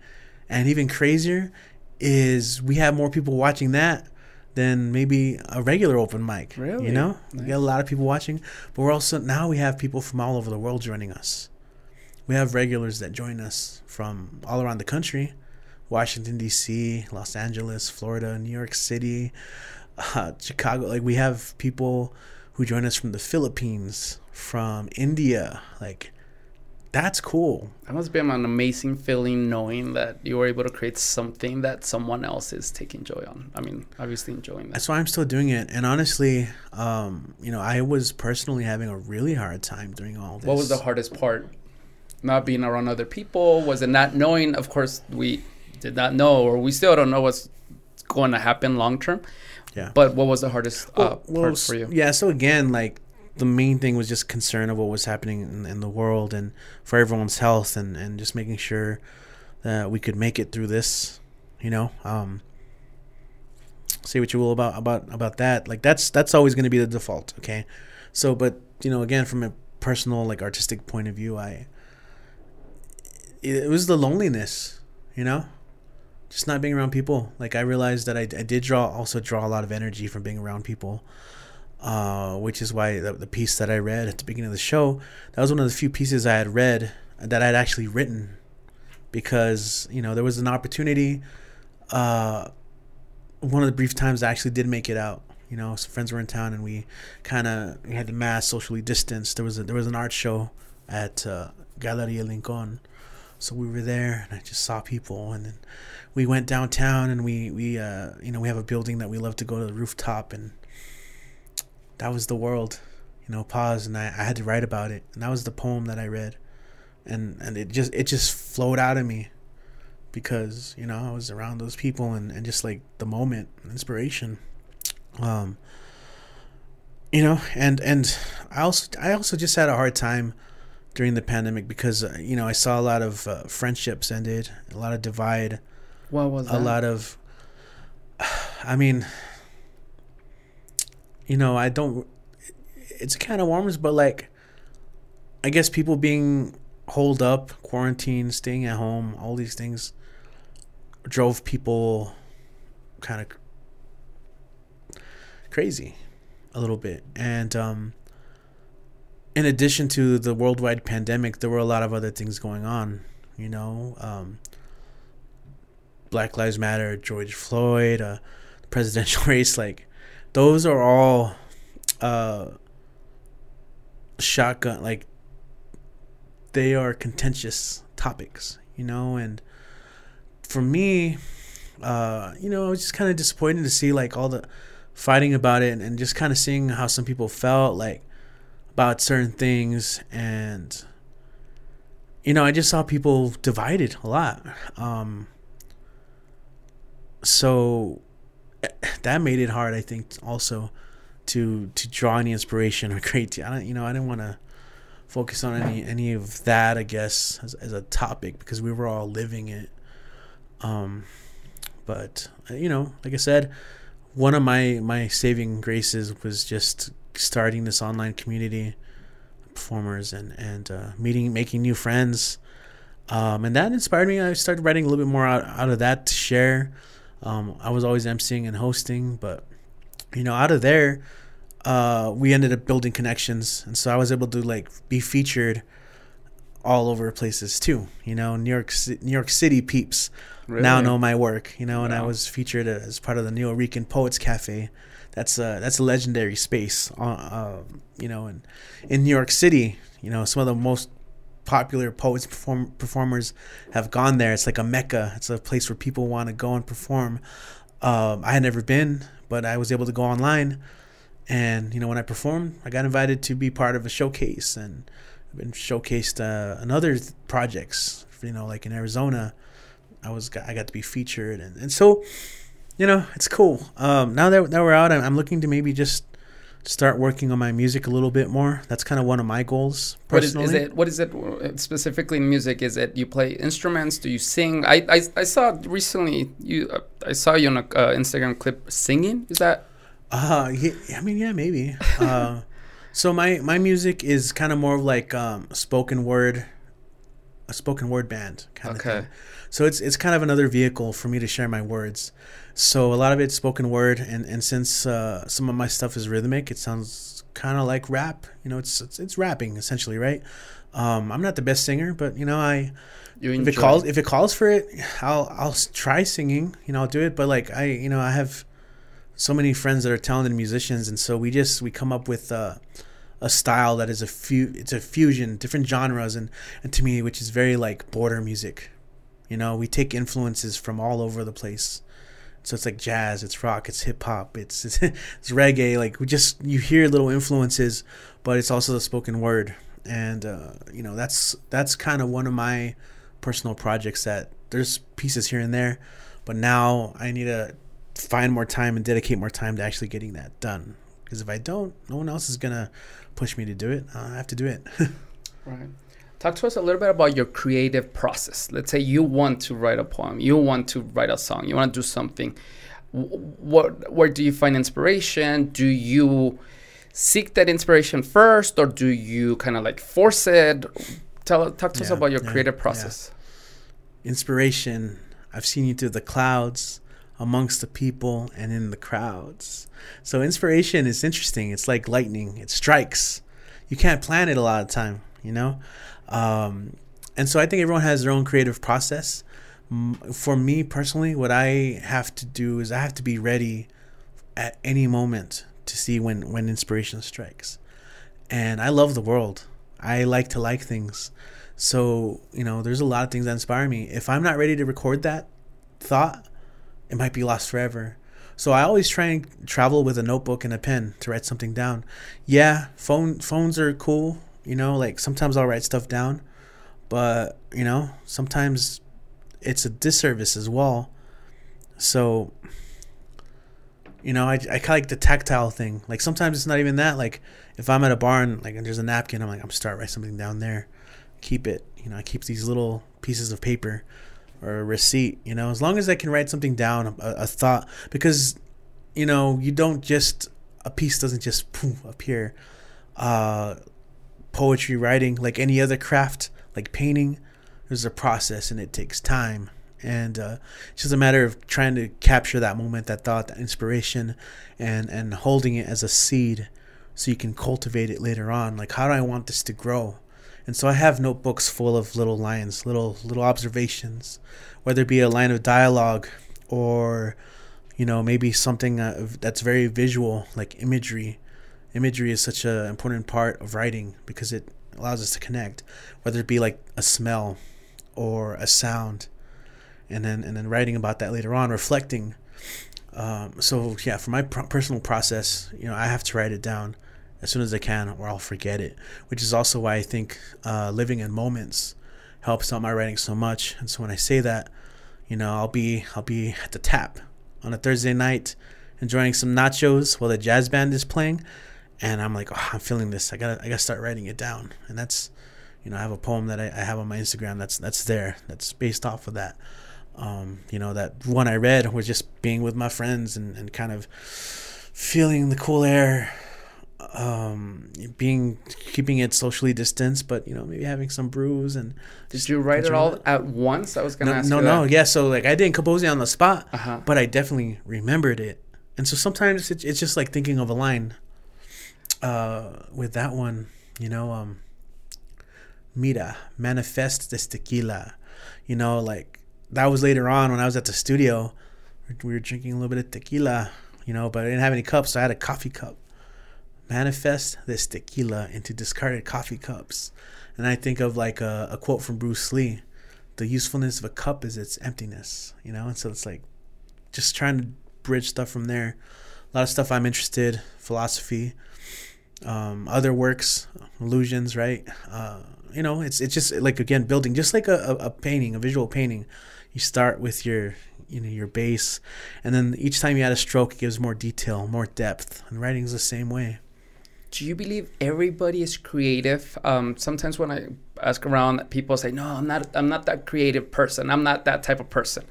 and even crazier is we have more people watching that than maybe a regular open mic. Really? You know, Nice. we got a lot of people watching, but we're also now we have people from all over the world joining us. We have regulars that join us from all around the country Washington, D.C., Los Angeles, Florida, New York City, uh, Chicago. Like, we have people who join us from the Philippines, from India. Like, that's cool. That must be an amazing feeling knowing that you were able to create something that someone else is taking joy on. I mean, obviously enjoying that. That's why I'm still doing it. And honestly, um, you know, I was personally having a really hard time doing all this. What was the hardest part? Not being around other people? Was it not knowing? Of course, we did not know, or we still don't know what's going to happen long term. Yeah. But what was the hardest uh, Well, well, part for you? Yeah, so again, like the main thing was just concern of what was happening in, in the world and for everyone's health and, and just making sure that we could make it through this, you know. Um say what you will about about about that. Like that's that's always going to be the default, okay? So but, you know, again from a personal like artistic point of view, I it, it was the loneliness, you know? Just not being around people. Like I realized that I, I did draw also draw a lot of energy from being around people uh, which is why the, the piece that I read at the beginning of the show, that was one of the few pieces I had read that I had actually written because, you know, there was an opportunity. Uh, one of the brief times I actually did make it out. You know, some friends were in town and we kind of we had the mass socially distanced. There was a, there was an art show at uh, Galeria Lincoln, so we were there and I just saw people and then we went downtown and we we uh, you know we have a building that we love to go to the rooftop and that was the world you know pause and I, I had to write about it. And that was the poem that i read. And and it just it just flowed out of me because you know i was around those people and, and just like the moment inspiration. Um you know and and i also i also just had a hard time during the pandemic because uh, you know i saw a lot of uh, friendships ended a lot of divide What was a lot of i mean you know i don't it's kind of warms but like i guess people being holed up quarantine staying at home all these things drove people kind of crazy a little bit. And um in addition to the worldwide pandemic there were a lot of other things going on you know um Black Lives Matter, George Floyd, uh, presidential race, like those are all uh, shotgun, like they are contentious topics, you know. And for me, uh, you know, I was just kind of disappointed to see like all the fighting about it and, and just kind of seeing how some people felt like about certain things and you know i just saw people divided a lot um so that made it hard i think also to to draw any inspiration or create i don't you know i didn't want to focus on any any of that i guess as, as a topic because we were all living it. Um but uh, you know like i said one of my my saving graces was just starting this online community performers and and uh, meeting making new friends. Um, and that inspired me. I started writing a little bit more out, out of that to share um, i was always emceeing and hosting but you know out of there uh, we ended up building connections. And so i was able to like be featured all over places too you know new york new york city peeps now know my work you know and i was featured as part of the Nuyorican Poets Cafe. That's a that's a legendary space uh, uh, you know and in new york city you know some of the most popular poets perform, performers have gone there. It's like a mecca. It's a place where people want to go and perform. Um, i had never been but i was able to go online. And you know when i performed i got invited to be part of a showcase. And i've been showcased uh, in other projects. You know, like in Arizona, I was I got to be featured, and, and so, you know, it's cool. Um, now that that we're out, I'm, I'm looking to maybe just start working on my music a little bit more. That's kind of one of my goals. personally. What is, is, it? What is it uh, specifically in music? Is it you play instruments? Do you sing? I I, I saw recently you uh, I saw you on a uh, Instagram clip singing. Is that? Uh, yeah, I mean, yeah, maybe. uh, so my my music is kind of more of like um, spoken word, a spoken word band kind okay. of thing. So it's it's kind of another vehicle for me to share my words. So a lot of it's spoken word, and and since uh, some of my stuff is rhythmic, it sounds kind of like rap. You know, it's, it's it's rapping essentially, right? Um, I'm not the best singer, but you know, I you if it calls if it calls for it, I'll I'll try singing. You know, I'll do it. But like I, you know, I have so many friends that are talented musicians, and so we just we come up with uh, a style that is a few it's a fusion, different genres, and and to me, which is very like border music. You know, we take influences from all over the place. So it's like jazz, it's rock, it's hip hop, it's, it's it's reggae. Like we just you hear little influences, but it's also the spoken word, and uh, you know that's that's kind of one of my personal projects. That there's pieces here and there, but now I need to find more time and dedicate more time to actually getting that done. Because if I don't, no one else is gonna push me to do it. I have to do it. right. Talk to us a little bit about your creative process. Let's say you want to write a poem, you want to write a song, you want to do something. What, where do you find inspiration? Do you seek that inspiration first, or do you kind of like force it? Tell talk to yeah, us about your yeah, creative process. Yeah. Inspiration. I've seen you through the clouds, amongst the people, and in the crowds. So inspiration is interesting. It's like lightning. It strikes. You can't plan it a lot of time. You know. Um, and so I think everyone has their own creative process. For me personally, what I have to do is I have to be ready at any moment to see when, when inspiration strikes. And I love the world. I like to like things. So, you know, there's a lot of things that inspire me. If I'm not ready to record that thought, it might be lost forever. So I always try and travel with a notebook and a pen to write something down. Yeah, phone phones are cool. You know, like sometimes I'll write stuff down, but you know, sometimes it's a disservice as well. So, you know, I, I kind of like the tactile thing. Like sometimes it's not even that. Like if I'm at a barn, like and there's a napkin, I'm like, I'm start write something down there, keep it. You know, I keep these little pieces of paper or a receipt. You know, as long as I can write something down, a, a thought, because you know, you don't just a piece doesn't just poof, appear. Uh, poetry writing, like any other craft, like painting, there's a process and it takes time. And uh, it's just a matter of trying to capture that moment, that thought, that inspiration, and and holding it as a seed, so you can cultivate it later on. Like, how do I want this to grow? And so I have notebooks full of little lines, little little observations, whether it be a line of dialogue or, you know, maybe something uh, that's very visual, like imagery imagery is such an important part of writing because it allows us to connect, whether it be like a smell or a sound, and then and then writing about that later on, reflecting. Um, so yeah, for my personal process, you know, I have to write it down as soon as I can, or I'll forget it. Which is also why I think uh, living in moments helps out my writing so much. And so when I say that, you know, I'll be I'll be at the tap on a Thursday night, enjoying some nachos while the jazz band is playing and I'm like, oh, I'm feeling this. I gotta, I gotta start writing it down. And that's, you know, I have a poem that I, I have on my Instagram. That's that's there. That's based off of that. Um, you know, that one I read was just being with my friends and, and kind of feeling the cool air, um, being keeping it socially distanced, but you know, maybe having some brews and. Did you write it all at once? I was gonna no, ask. No, no, yeah. So like, I didn't compose it on the spot, uh-huh. but I definitely remembered it. And so sometimes it's, it's just like thinking of a line uh, with that one, you know, um, mira, manifest this tequila. You know, like that was later on when I was at the studio. We were drinking a little bit of tequila, you know, but I didn't have any cups, so I had a coffee cup. Manifest this tequila into discarded coffee cups. And I think of like a, a quote from Bruce Lee the usefulness of a cup is its emptiness, you know? And so it's like just trying to bridge stuff from there. A lot of stuff I'm interested, philosophy, um, other works, illusions, right? Uh, you know, it's it's just like again building, just like a, a, painting, a visual painting. You start with your you know your base, and then each time you add a stroke, it gives more detail, more depth. And writing is the same way. Do you believe everybody is creative? Um, sometimes when I ask around, people say, "No, I'm not. I'm not that creative person. I'm not that type of person."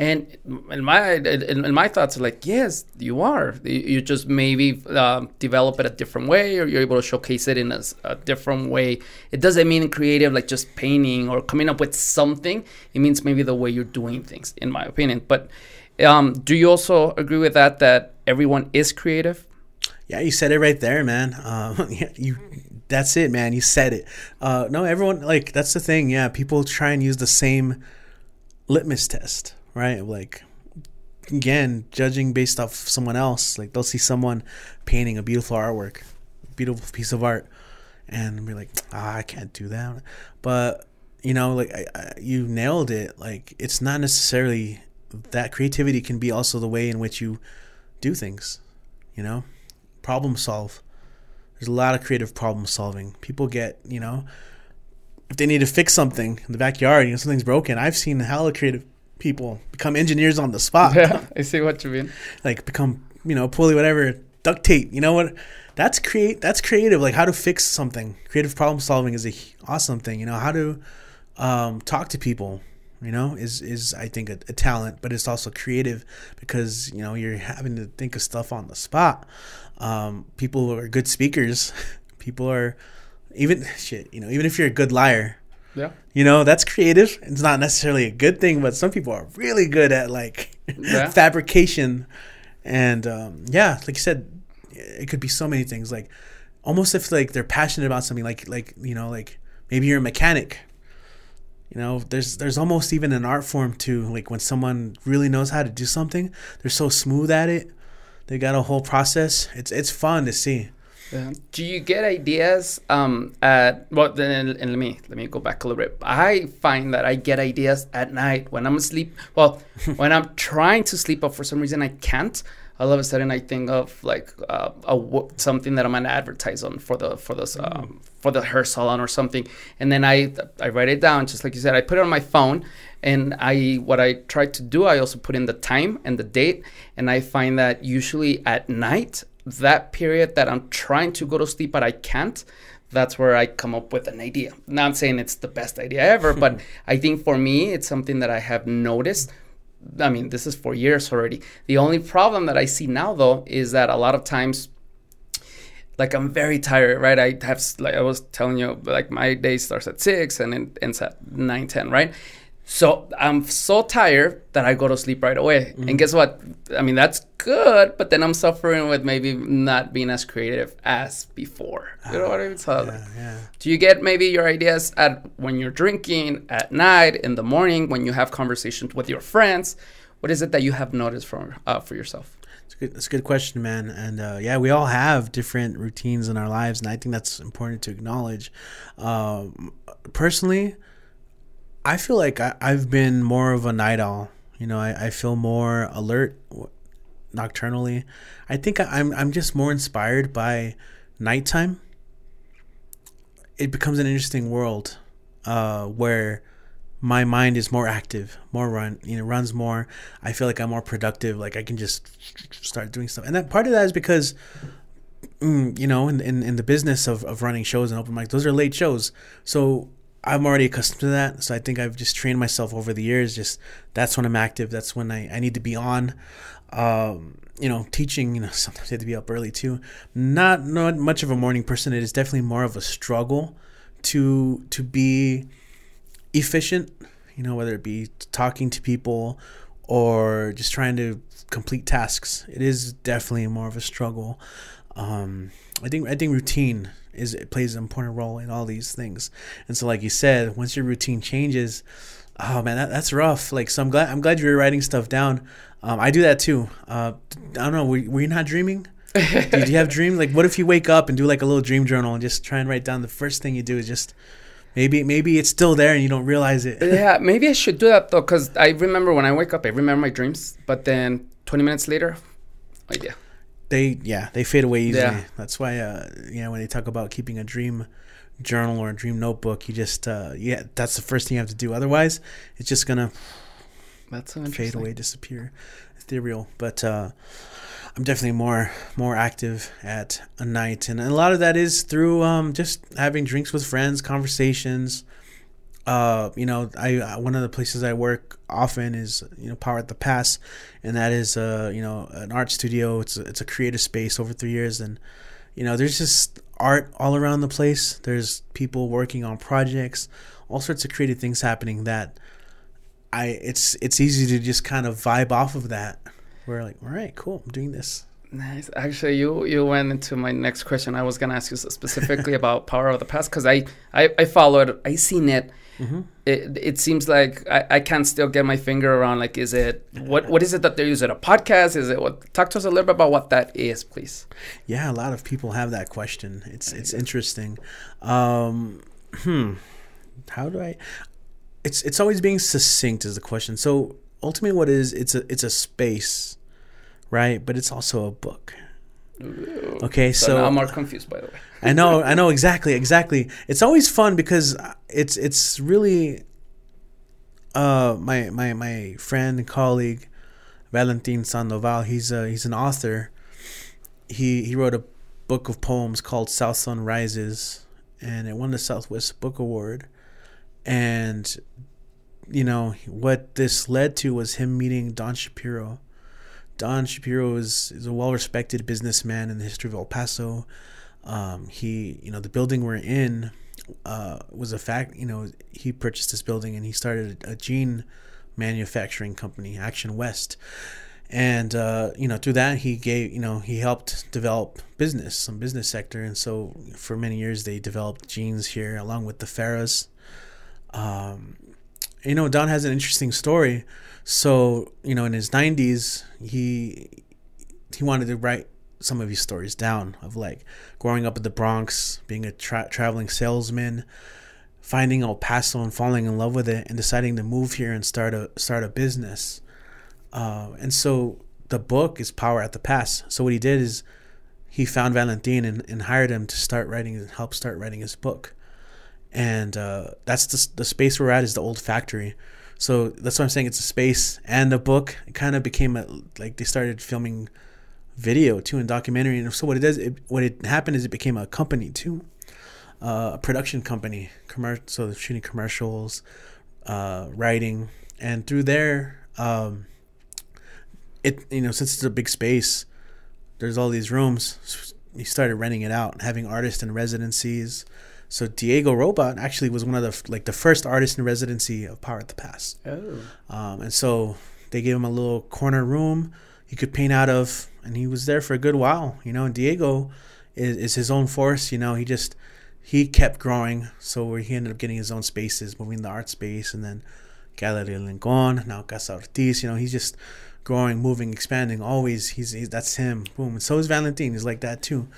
And in my in, my thoughts are like, yes, you are. You just maybe uh, develop it a different way, or you're able to showcase it in a, a, different way. It doesn't mean creative like just painting or coming up with something. It means maybe the way you're doing things, in my opinion. But um, do you also agree with that? That everyone is creative. Yeah, you said it right there, man. Uh, you that's it, man. You said it. Uh, no, everyone like that's the thing. Yeah, people try and use the same litmus test right? Like again, judging based off someone else, like they'll see someone painting a beautiful artwork, beautiful piece of art, and be like, ah, I can't do that. But you know, like I, I, you nailed it. Like it's not necessarily that creativity can be also the way in which you do things. You know, problem solve. There's a lot of creative problem solving. People get, you know, if they need to fix something in the backyard, you know, something's broken. I've seen hella creative people become engineers on the spot. Yeah, I see what you mean. Like become, you know, pulley whatever, duct tape. You know what? That's create. That's creative. Like how to fix something. Creative problem solving is a awesome thing. You know how to um, talk to people. You know is is I think a, a talent, but it's also creative because you know you're having to think of stuff on the spot. Um, people are good speakers. people are even shit. You know even if you're a good liar yeah. You know, that's creative. It's not necessarily a good thing, but some people are really good at like yeah. fabrication. And um, yeah, like you said, it could be so many things. Like almost if like they're passionate about something, like like you know, like maybe you're a mechanic. You know, there's there's almost even an art form to like when someone really knows how to do something, they're so smooth at it. They got a whole process. It's it's fun to see. Yeah. Do you get ideas um, at well? Then and let me let me go back a little bit. I find that I get ideas at night when I'm asleep. Well, when I'm trying to sleep, but for some reason I can't. All of a sudden, I think of like uh, a, something that I'm gonna advertise on for the for this um, for the hair salon or something, and then I I write it down just like you said. I put it on my phone, and I what I try to do, I also put in the time and the date, and I find that usually at night that period that I'm trying to go to sleep but I can't, that's where I come up with an idea. Not saying it's the best idea ever, but I think for me, it's something that I have noticed. I mean, this is for years already. The only problem that I see now, though, is that a lot of times, like I'm very tired, right? I have, like I was telling you, like my day starts at six and it ends at nine, ten, right? So I'm so tired that I go to sleep right away. Mm-hmm. And guess what? I mean, that's good, but then I'm suffering with maybe not being as creative as before. You know what I mean? So, yeah, yeah. do you get maybe your ideas at when you're drinking, at night, in the morning, when you have conversations with your friends? What is it that you have noticed for uh, for yourself? It's good. That's a good question, man. And uh, yeah, we all have different routines in our lives, and I think that's important to acknowledge. Um, personally I feel like I, have been more of a night owl. You know, I, I feel more alert nocturnally. I think I, am I'm just more inspired by nighttime. It becomes an interesting world uh, where my mind is more active, more run, you know, runs more. I feel like I'm more productive. Like I can just start doing stuff, and that part of that is because, mm, you know, in, in in the business of of running shows and open mics, those are late shows. So I'm already accustomed to that. So I think I've just trained myself over the years. Just that's when I'm active. That's when I, I need to be on. Um, you know, teaching, you know, sometimes have to be up early too. Not not much of a morning person. It is definitely more of a struggle to to be efficient, you know, whether it be talking to people or just trying to complete tasks. It is definitely more of a struggle. Um, I think I think routine is it plays an important role in all these things. And so, like you said, once your routine changes, oh man, that, that's rough. Like, so I'm glad I'm glad you're writing stuff down. Um, I do that too. Uh, I don't know. Were, were you not dreaming? Did you have dreams? Like, what if you wake up and do like a little dream journal and just try and write down the first thing you do is just maybe maybe it's still there and you don't realize it. yeah, maybe I should do that though, because I remember when I wake up, I remember my dreams, but then 20 minutes later, idea. they yeah they fade away easily. Yeah. That's why uh you know when they talk about keeping a dream journal or a dream notebook, you just uh yeah that's the first thing you have to do. Otherwise, it's just gonna That's so fade away, disappear, ethereal. But uh, I'm definitely more more active at a night, and a lot of that is through um, just having drinks with friends, conversations. Uh, you know, I one of the places I work often is you know Power at the Pass, and that is uh you know an art studio. It's a, it's a creative space over three years, and you know there's just art all around the place. There's people working on projects, all sorts of creative things happening that I it's it's easy to just kind of vibe off of that. We're like, all right, cool, I'm doing this. Nice. Actually, you you went into my next question. I was gonna ask you specifically about Power at the Pass because I, I I followed. I seen it. Mm-hmm. It it seems like I, I can't still get my finger around. Like, is it what what is it that they're using? A podcast? Is it what? Talk to us a little bit about what that is, please. Yeah, a lot of people have that question. It's it's interesting. Um, hmm, how do I? It's it's always being succinct is the question. So ultimately, what is it's a it's a space, right? But it's also a book. Okay, So, so, I'm more confused. By the way. I know, I know exactly, exactly. It's always fun because it's it's really uh my my my friend and colleague Valentin Sandoval. He's a he's an author. He he wrote a book of poems called South Sun Rises, and it won the Southwest Book Award. And you know what this led to was him meeting Don Shapiro. Don Shapiro is, is a well respected businessman in the history of El Paso. Um, he, you know, the building we're in uh, was a fact. You know, he purchased this building and he started a jean manufacturing company, Action West. And uh, you know, through that, he gave, you know, he helped develop business, some business sector, and so for many years they developed jeans here along with the Farahs. Um, you know, Don has an interesting story. So, you know, in his 90s, he he wanted to write some of his stories down of like growing up in the Bronx, being a tra- traveling salesman, finding El Paso and falling in love with it, and deciding to move here and start a start a business. Uh, and so the book is Power at the Pass. So what he did is he found Valentin and, and hired him to start writing and help start writing his book. And uh, that's the, the space we're at is the old factory. So that's why I'm saying it's a space and a book. It kind of became a, like they started filming video too and documentary. And so what it does, it, what it happened is it became a company too, uh, a production company. Commer- so they're shooting commercials, uh, writing, and through there, um, it you know since it's a big space, there's all these rooms. He started renting it out, having artists in residencies. So Diego Robot actually was one of the like the first artists in residency of Power at the Pass. Oh. Um, and so they gave him a little corner room he could paint out of, and he was there for a good while. You know, and Diego is, is his own force. You know, he just he kept growing, so he ended up getting his own spaces, moving the art space, and then Galleria Lincoln, now Casa Ortiz. You know, he's just growing, moving, expanding. Always, he's, he's that's him. Boom, and so is Valentin. He's like that too.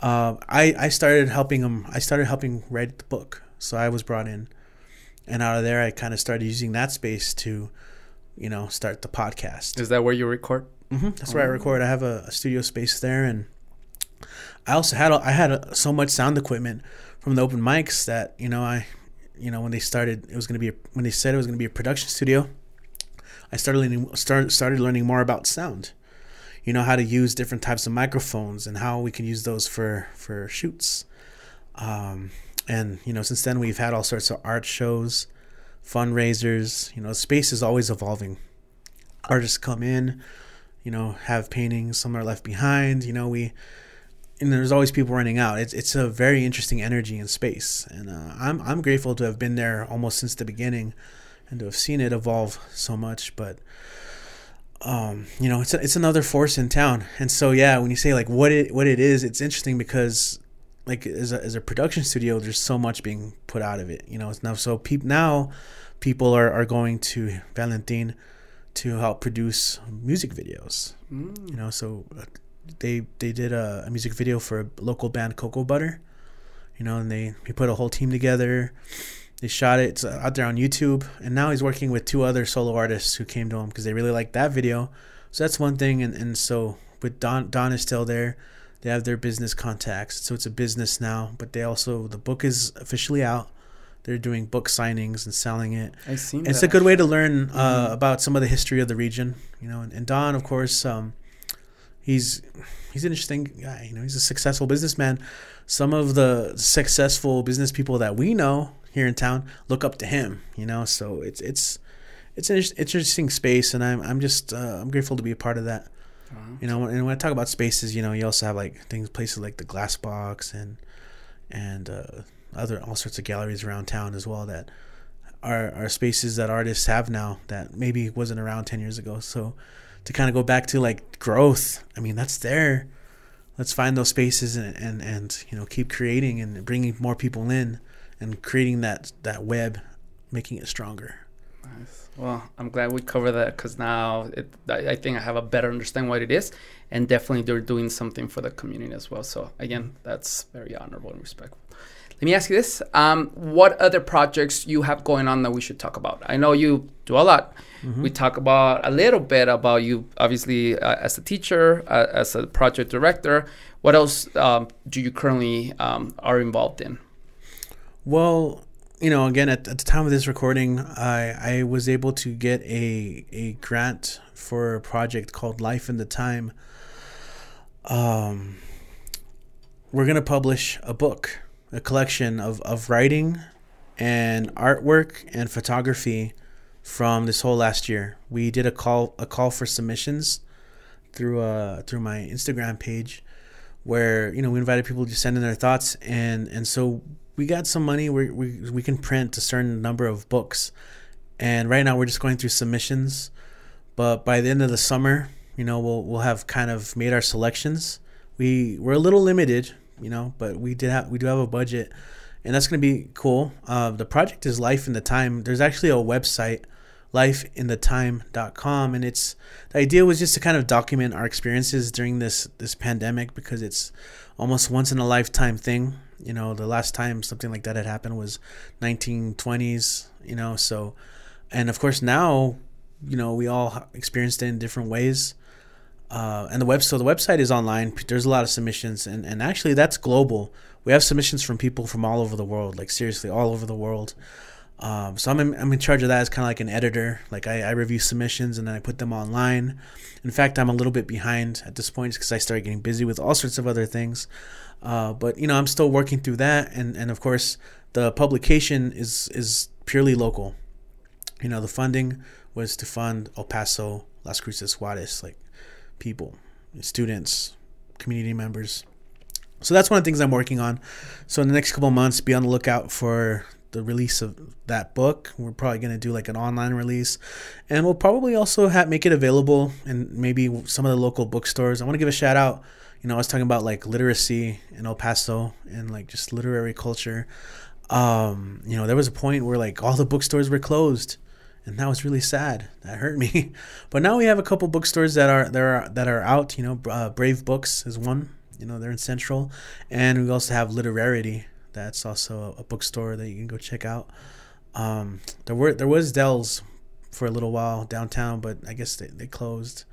Uh, I I started helping him. I started helping write the book, so I was brought in, and out of there, I kind of started using that space to, you know, start the podcast. Is that where you record? hmm That's where I record. I have a, a studio space there, and I also had a, I had a, so much sound equipment from the open mics that you know I, you know when they started it was gonna be a, when they said it was gonna be a production studio, I started learning started started learning more about sound, you know how to use different types of microphones and how we can use those for for shoots, um, and you know since then we've had all sorts of art shows, fundraisers. You know space is always evolving. Artists come in you know, have paintings. Some are left behind. You know, we and there's always people running out. It's it's a very interesting energy in space, and uh, I'm I'm grateful to have been there almost since the beginning, and to have seen it evolve so much. But um, you know, it's a, it's another force in town, and so yeah, when you say like what it what it is, it's interesting because like as a, as a production studio, there's so much being put out of it. You know, it's now so peop now people are are going to Valentin to help produce music videos. Mm. You know, so uh, they they did a, a, music video for a local band Cocoa Butter. You know, and they he put a whole team together. They shot it. It's out there on YouTube, and now he's working with two other solo artists who came to him because they really liked that video. So that's one thing, and and so with Don Don is still there. They have their business contacts, so it's a business now. But they also the book is officially out. They're doing book signings and selling it. I seen It's a good way to learn uh, Mhm. about some of the history of the region, you know. And, and Don, of course, um, he's he's an interesting guy. You know, he's a successful businessman. Some of the successful business people that we know here in town look up to him. You know, so it's it's it's an interesting space, and I'm I'm just uh, I'm grateful to be a part of that. Wow. You know, and when I talk about spaces, you know, you also have like things, places like the Glass Box and and uh, other all sorts of galleries around town as well that are are spaces that artists have now that maybe wasn't around ten years ago. So to kind of go back to like growth, I mean, that's there. Let's find those spaces and and and you know keep creating and bringing more people in and creating that that web, making it stronger. Nice. Well, I'm glad we covered that because now it, I, I think I have a better understanding what it is, and definitely they're doing something for the community as well. So again, that's very honorable and respectful. Let me ask you this: um, What other projects you have going on that we should talk about? I know you do a lot. We talk about a little bit about you, obviously, uh, as a teacher, uh, as a project director. What else um, do you currently um, are involved in? Well, you know, again, at, at the time of this recording, I, I was able to get a, a grant for a project called Life in the Time. Um, we're going to publish a book, a collection of, of writing and artwork and photography from this whole last year. We did a call a call for submissions through uh through my Instagram page where you know we invited people to send in their thoughts and and so we got some money we we we can print a certain number of books. And right now we're just going through submissions. But by the end of the summer you know we'll we'll have kind of made our selections. We we're a little limited you know but we did have we do have a budget. And that's going to be cool. Uh, the project is life in the time. There's actually a website lifeinthetime.com and it's the idea was just to kind of document our experiences during this this pandemic because it's almost once in a lifetime thing you know the last time something like that had happened was 1920s you know so and of course now you know we all experienced it in different ways uh, and the web so the website is online there's a lot of submissions and, and actually that's global we have submissions from people from all over the world like seriously all over the world um, so I'm in, I'm in charge of that as kind of like an editor. Like I, I review submissions and then I put them online. In fact, I'm a little bit behind at this point because I started getting busy with all sorts of other things. Uh, but you know, I'm still working through that, and and of course, the publication is is purely local. You know, the funding was to fund El Paso, Las Cruces, Juarez, like people, students, community members. So that's one of the things I'm working on. So in the next couple months, be on the lookout for the release of that book. We're probably going to do like an online release, and we'll probably also have make it available in maybe some of the local bookstores. I want to give a shout out. You know, I was talking about like literacy in El Paso and like just literary culture. Um, you know, there was a point where like all the bookstores were closed, and that was really sad. That hurt me. But now we have a couple bookstores that are that are that are out. You know, uh, Brave Books is one. You know, they're in Central, and we also have Literarity. That's also a, a bookstore that you can go check out. Um, there were there was Dell's for a little while downtown, but I guess they, they closed,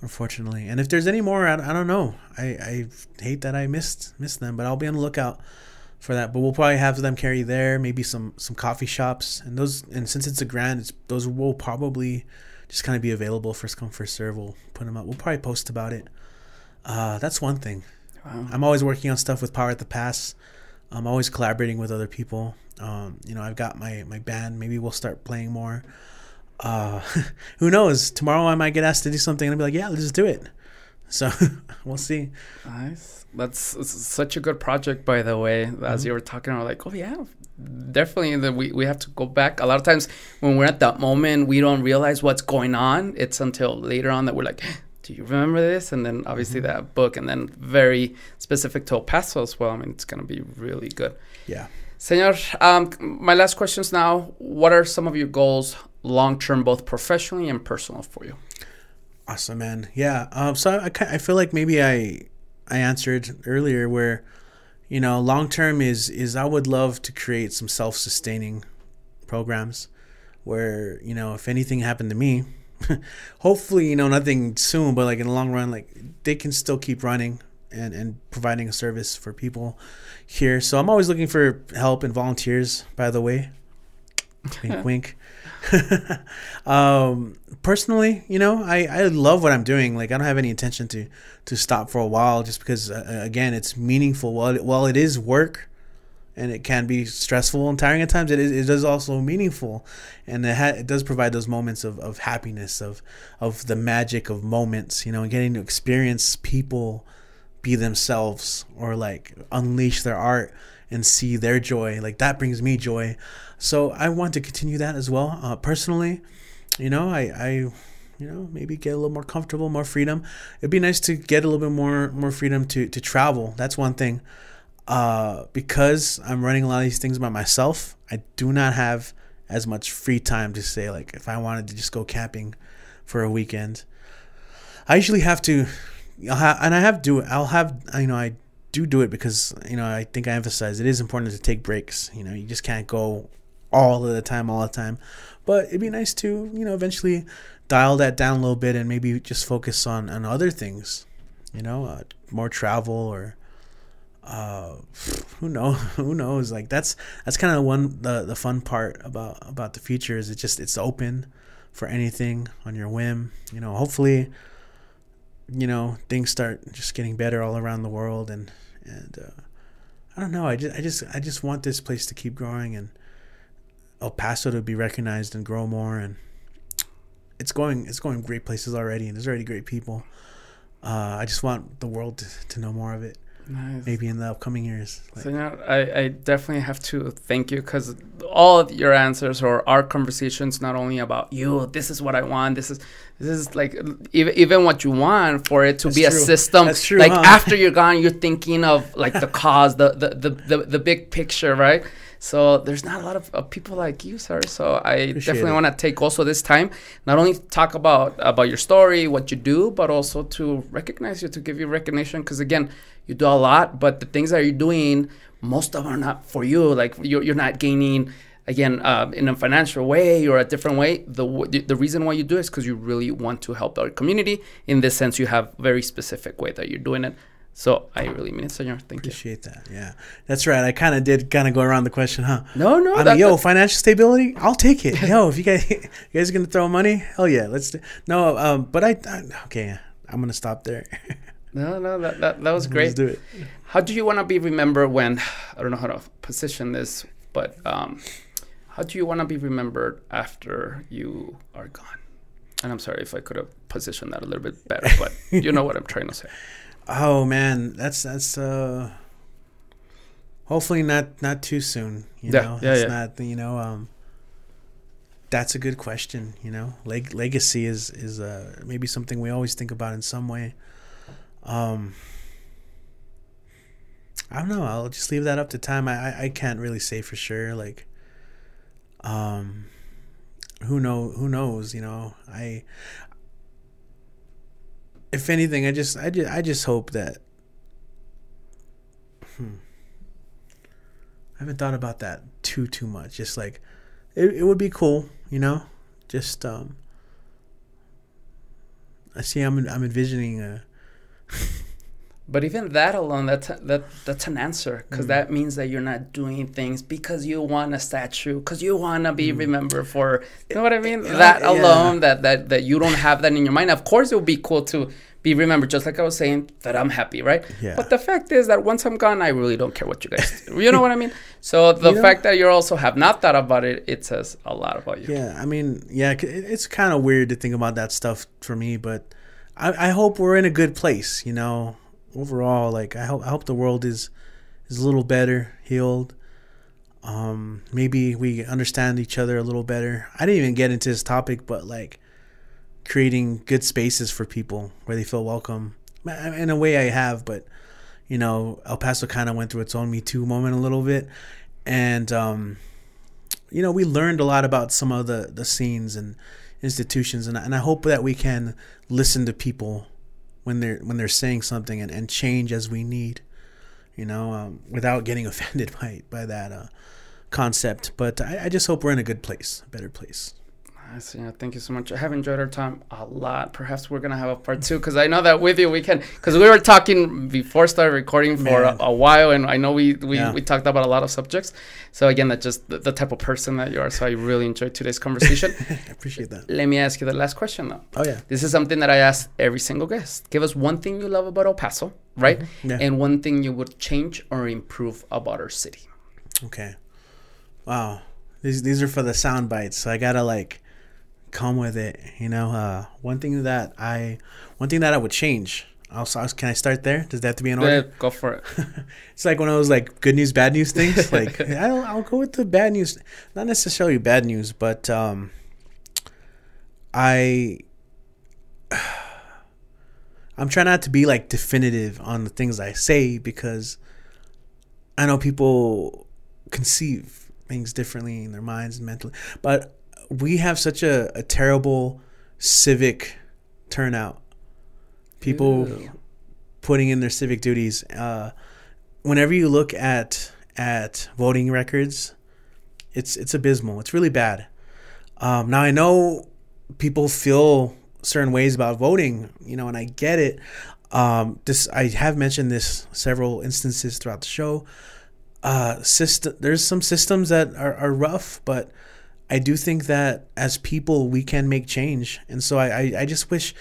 unfortunately. And if there's any more, I, I don't know. I, I hate that I missed missed them, but I'll be on the lookout for that. But we'll probably have them carry there, maybe some some coffee shops, and those. And since it's a grant, it's, those will probably just kind of be available first come first serve. We'll put them up. We'll probably post about it. Uh, that's one thing. Wow. I'm always working on stuff with Power at the Pass. I'm always collaborating with other people. Um, you know, I've got my my band. Maybe we'll start playing more. Uh, who knows? Tomorrow I might get asked to do something and I'll be like, yeah, let's just do it. So we'll see. Nice. That's such a good project, by the way. As Mhm. you were talking, I was like, oh yeah, definitely. That we we have to go back. A lot of times when we're at that moment, we don't realize what's going on. It's until later on that we're like, do you remember this? And then obviously Mhm. that book, and then very specific to El Paso as well. I mean, it's gonna be really good. Yeah. Senor, um, my last questions now. What are some of your goals long term, both professionally and personal for you? Awesome, man. Yeah. Um, so I, I, feel like maybe I I answered earlier where, you know, long term is is I would love to create some self sustaining programs where you know if anything happened to me, hopefully, you know, nothing soon, but like in the long run, like they can still keep running and, and providing a service for people here. So I'm always looking for help and volunteers, by the way. Wink, wink. um, personally, you know, I, I love what I'm doing. Like, I don't have any intention to, to stop for a while just because, uh, again, it's meaningful. While it, while it is work, and it can be stressful and tiring at times. It is, it is also meaningful, and it, ha- it does provide those moments of, of happiness, of of the magic of moments. You know, and getting to experience people be themselves or like unleash their art and see their joy. Like that brings me joy. So I want to continue that as well. Uh, personally, you know, I I you know maybe get a little more comfortable, more freedom. It'd be nice to get a little bit more more freedom to to travel. That's one thing uh, because I'm running a lot of these things by myself, I do not have as much free time to say like if I wanted to just go camping for a weekend. I usually have to, and I have do I'll have you know I do do it because you know I think I emphasize it is important to take breaks. You know you just can't go all of the time all the time, but it'd be nice to you know eventually dial that down a little bit and maybe just focus on on other things. You know, uh, more travel or uh, who knows who knows like that's that's kind of one the the fun part about about the future is it just it's open for anything on your whim you know hopefully you know things start just getting better all around the world and and uh, I don't know. I just I just I just want this place to keep growing and El Paso to be recognized and grow more. And it's going it's going great places already and there's already great people. Uh, I just want the world to, to know more of it Nice. Maybe in the upcoming years. Like. So, know, I, I definitely have to thank you because all of your answers or our conversations, not only about you, this is what I want, this is this is like even, even what you want for it to That's be true. a system. That's true. Like huh? after you're gone, you're thinking of like the cause, the, the, the, the, the big picture, right? So there's not a lot of, of people like you, sir. So I Appreciate definitely want to take also this time, not only talk about about your story, what you do, but also to recognize you, to give you recognition. Because again, you do a lot, but the things that you're doing, most of them are not for you. Like you're, you're not gaining again uh, in a financial way or a different way the the reason why you do it is because you really want to help our community in this sense you have very specific way that you're doing it so I really mean it, senor. Thank Appreciate you. Appreciate that. Yeah, that's right. I kind of did kind of go around the question, huh? No, no. I mean, yo, financial stability, I'll take it. yo, if you guys, you guys are gonna throw money, hell yeah, let's. Do, no, um, but I, I okay, I'm gonna stop there. no, no, that that, that was great. Let's do it. How do you want to be remembered when? I don't know how to position this, but um, how do you want to be remembered after you are gone? And I'm sorry if I could have positioned that a little bit better, but you know what I'm trying to say. Oh man, that's that's uh hopefully not not too soon, you yeah, know. Yeah, it's yeah. not you know um that's a good question, you know. Leg- legacy is is uh maybe something we always think about in some way. Um I don't know. I'll just leave that up to time. I, I, I can't really say for sure. Like, um, who know? Who knows? You know, I if anything, I just I just I just hope that. Hmm. I haven't thought about that too too much. Just like, it it would be cool, you know. Just um. I see. I'm I'm envisioning a. But even that alone, that's that that's an answer because mm. that means that you're not doing things because you want a statue, because you want to be mm. remembered for. You know what I mean? That alone, yeah. that that that you don't have that in your mind. Of course, it would be cool to be remembered, just like I was saying that I'm happy, right? Yeah. But the fact is that once I'm gone, I really don't care what you guys do. You know what I mean? So the you fact know, that you also have not thought about it, it says a lot about you. Yeah, I mean, yeah, it's kind of weird to think about that stuff for me, but I, I hope we're in a good place. You know overall, like I hope I hope the world is is a little better, healed. Um, maybe we understand each other a little better. I didn't even get into this topic, but like creating good spaces for people where they feel welcome. In a way, I have, but you know, El Paso kind of went through its own Me Too moment a little bit, and um, you know, we learned a lot about some of the the scenes and institutions, and and I hope that we can listen to people when they're when they're saying something and, and change as we need you know um, without getting offended by by that uh, concept. But I, I just hope we're in a good place a better place Nice. Yeah, thank you so much. I have enjoyed our time a lot. Perhaps we're gonna have a part two because I know that with you we can. Because we were talking before start recording for a, a while, and I know we we, Yeah. we talked about a lot of subjects. So again, that's just the, the type of person that you are. So I really enjoyed today's conversation. I appreciate that. Let me ask you the last question though. Oh yeah. This is something that I ask every single guest. Give us one thing you love about El Paso, right? Mm-hmm. Yeah. And one thing you would change or improve about our city. Okay. Wow. These these are for the sound bites, so I gotta like come with it. You know, uh, one thing that I one thing that I would change. Also, can I start there? Does that have to be in Yeah, order? go for it. It's like one of those like good news, bad news things. Like I'll, I'll go with the bad news. Not necessarily bad news, but um, I I'm trying not to be like definitive on the things I say because I know people conceive things differently in their minds and mentally. But we have such a, a terrible civic turnout. People Ew. putting in their civic duties. Uh, whenever you look at at voting records, it's it's abysmal. It's really bad. Um, now I know people feel certain ways about voting, you know, and I get it. Um, this I have mentioned this several instances throughout the show. Uh, system, there's some systems that are, are rough, but I do think that as people we can make change, and so I, I, I just wish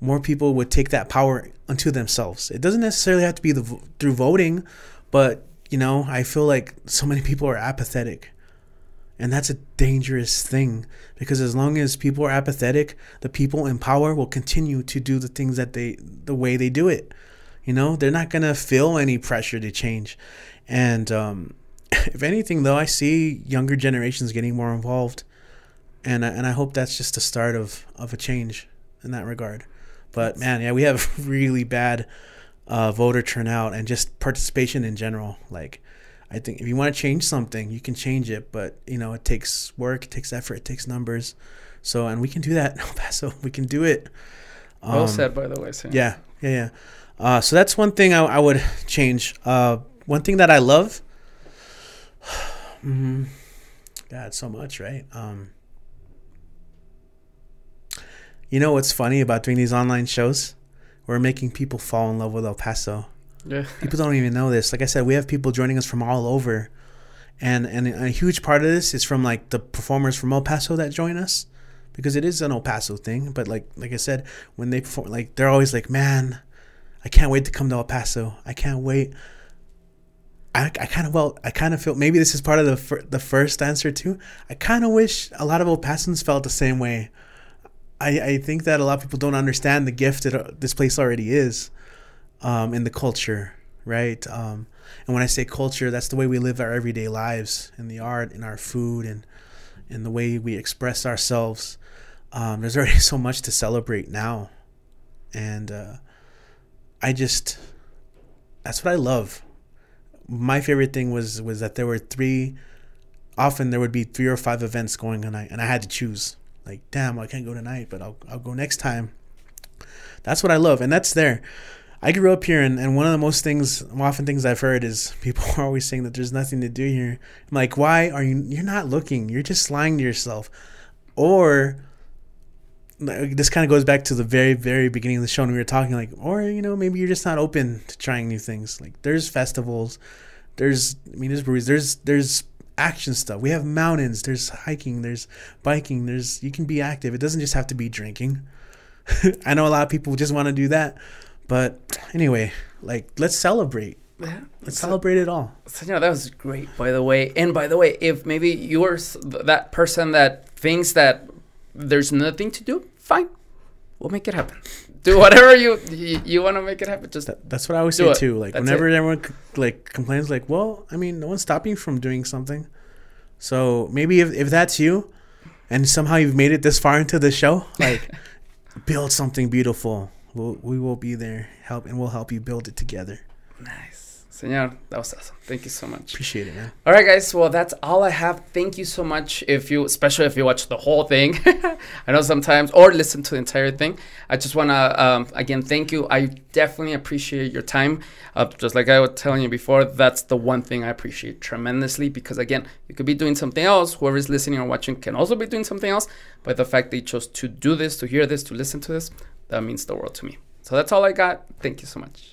more people would take that power unto themselves. It doesn't necessarily have to be the through voting, but you know, I feel like so many people are apathetic. And that's a dangerous thing because as long as people are apathetic, the people in power will continue to do the things that they the way they do it. You know, they're not going to feel any pressure to change. And um if anything though, I see younger generations getting more involved. And I, and I hope that's just the start of of a change in that regard. But man, yeah, we have really bad uh, voter turnout and just participation in general. Like, I think if you want to change something, you can change it, but you know, it takes work, it takes effort, it takes numbers. So, and we can do that in El Paso. We can do it. Well Um, said, by the way. Sam. Yeah, yeah, yeah. Uh, so that's one thing I, I would change. Uh, one thing that I love. Hmm God, so much, right? Um, you know what's funny about doing these online shows? We're making people fall in love with El Paso. Yeah. People don't even know this. Like I said, we have people joining us from all over, and and a huge part of this is from like the performers from El Paso that join us, because it is an El Paso thing. But like like I said, when they perform, like they're always like, "Man, I can't wait to come to El Paso. I can't wait." I, I kind of well I kind of feel maybe this is part of the fir- the first answer too. I kind of wish a lot of El Pasans felt the same way. I, I think that a lot of people don't understand the gift that uh, this place already is um, in the culture, right? Um, and when I say culture, that's the way we live our everyday lives, in the art, in our food, and in the way we express ourselves. Um, there's already so much to celebrate now, and uh, I just that's what I love. My favorite thing was was that there were three. Often there would be three or five events going on, and I had to choose. Like, damn, I can't go tonight, but I'll I'll go next time. That's what I love, and that's there. I grew up here, and, and one of the most things, often things I've heard is people are always saying that there's nothing to do here. I'm like, why are you? You're not looking. You're just lying to yourself, or like, this kind of goes back to the very very beginning of the show when we were talking like or you know maybe you're just not open to trying new things. Like there's festivals there's i mean there's breweries there's there's action stuff. We have mountains there's hiking there's biking there's you can be active. It doesn't just have to be drinking. I know a lot of people just want to do that but anyway like let's celebrate. Yeah. let's So- celebrate it all. Senor, that was great, by the way. And by the way, if maybe you're that person that thinks that there's nothing to do, fine, we'll make it happen. Do whatever you you, you want to make it happen. Just That, that's what I always say it. too. Like That's whenever everyone c- like complains, like, well, I mean, no one's stopping you from doing something. So maybe if if that's you, and somehow you've made it this far into the show, like, build something beautiful. We'll, we will be there, help, and we'll help you build it together. nice. Senor, that was awesome. Thank you so much. Appreciate it, man. All right, guys. Well, that's all I have. Thank you so much. If you, especially if you watch the whole thing, I know sometimes, or listen to the entire thing. I just want to, um, again, thank you. I definitely appreciate your time. Uh, just like I was telling you before, that's the one thing I appreciate tremendously because, again, you could be doing something else. Whoever is listening or watching can also be doing something else. But the fact that you chose to do this, to hear this, to listen to this, that means the world to me. So that's all I got. Thank you so much.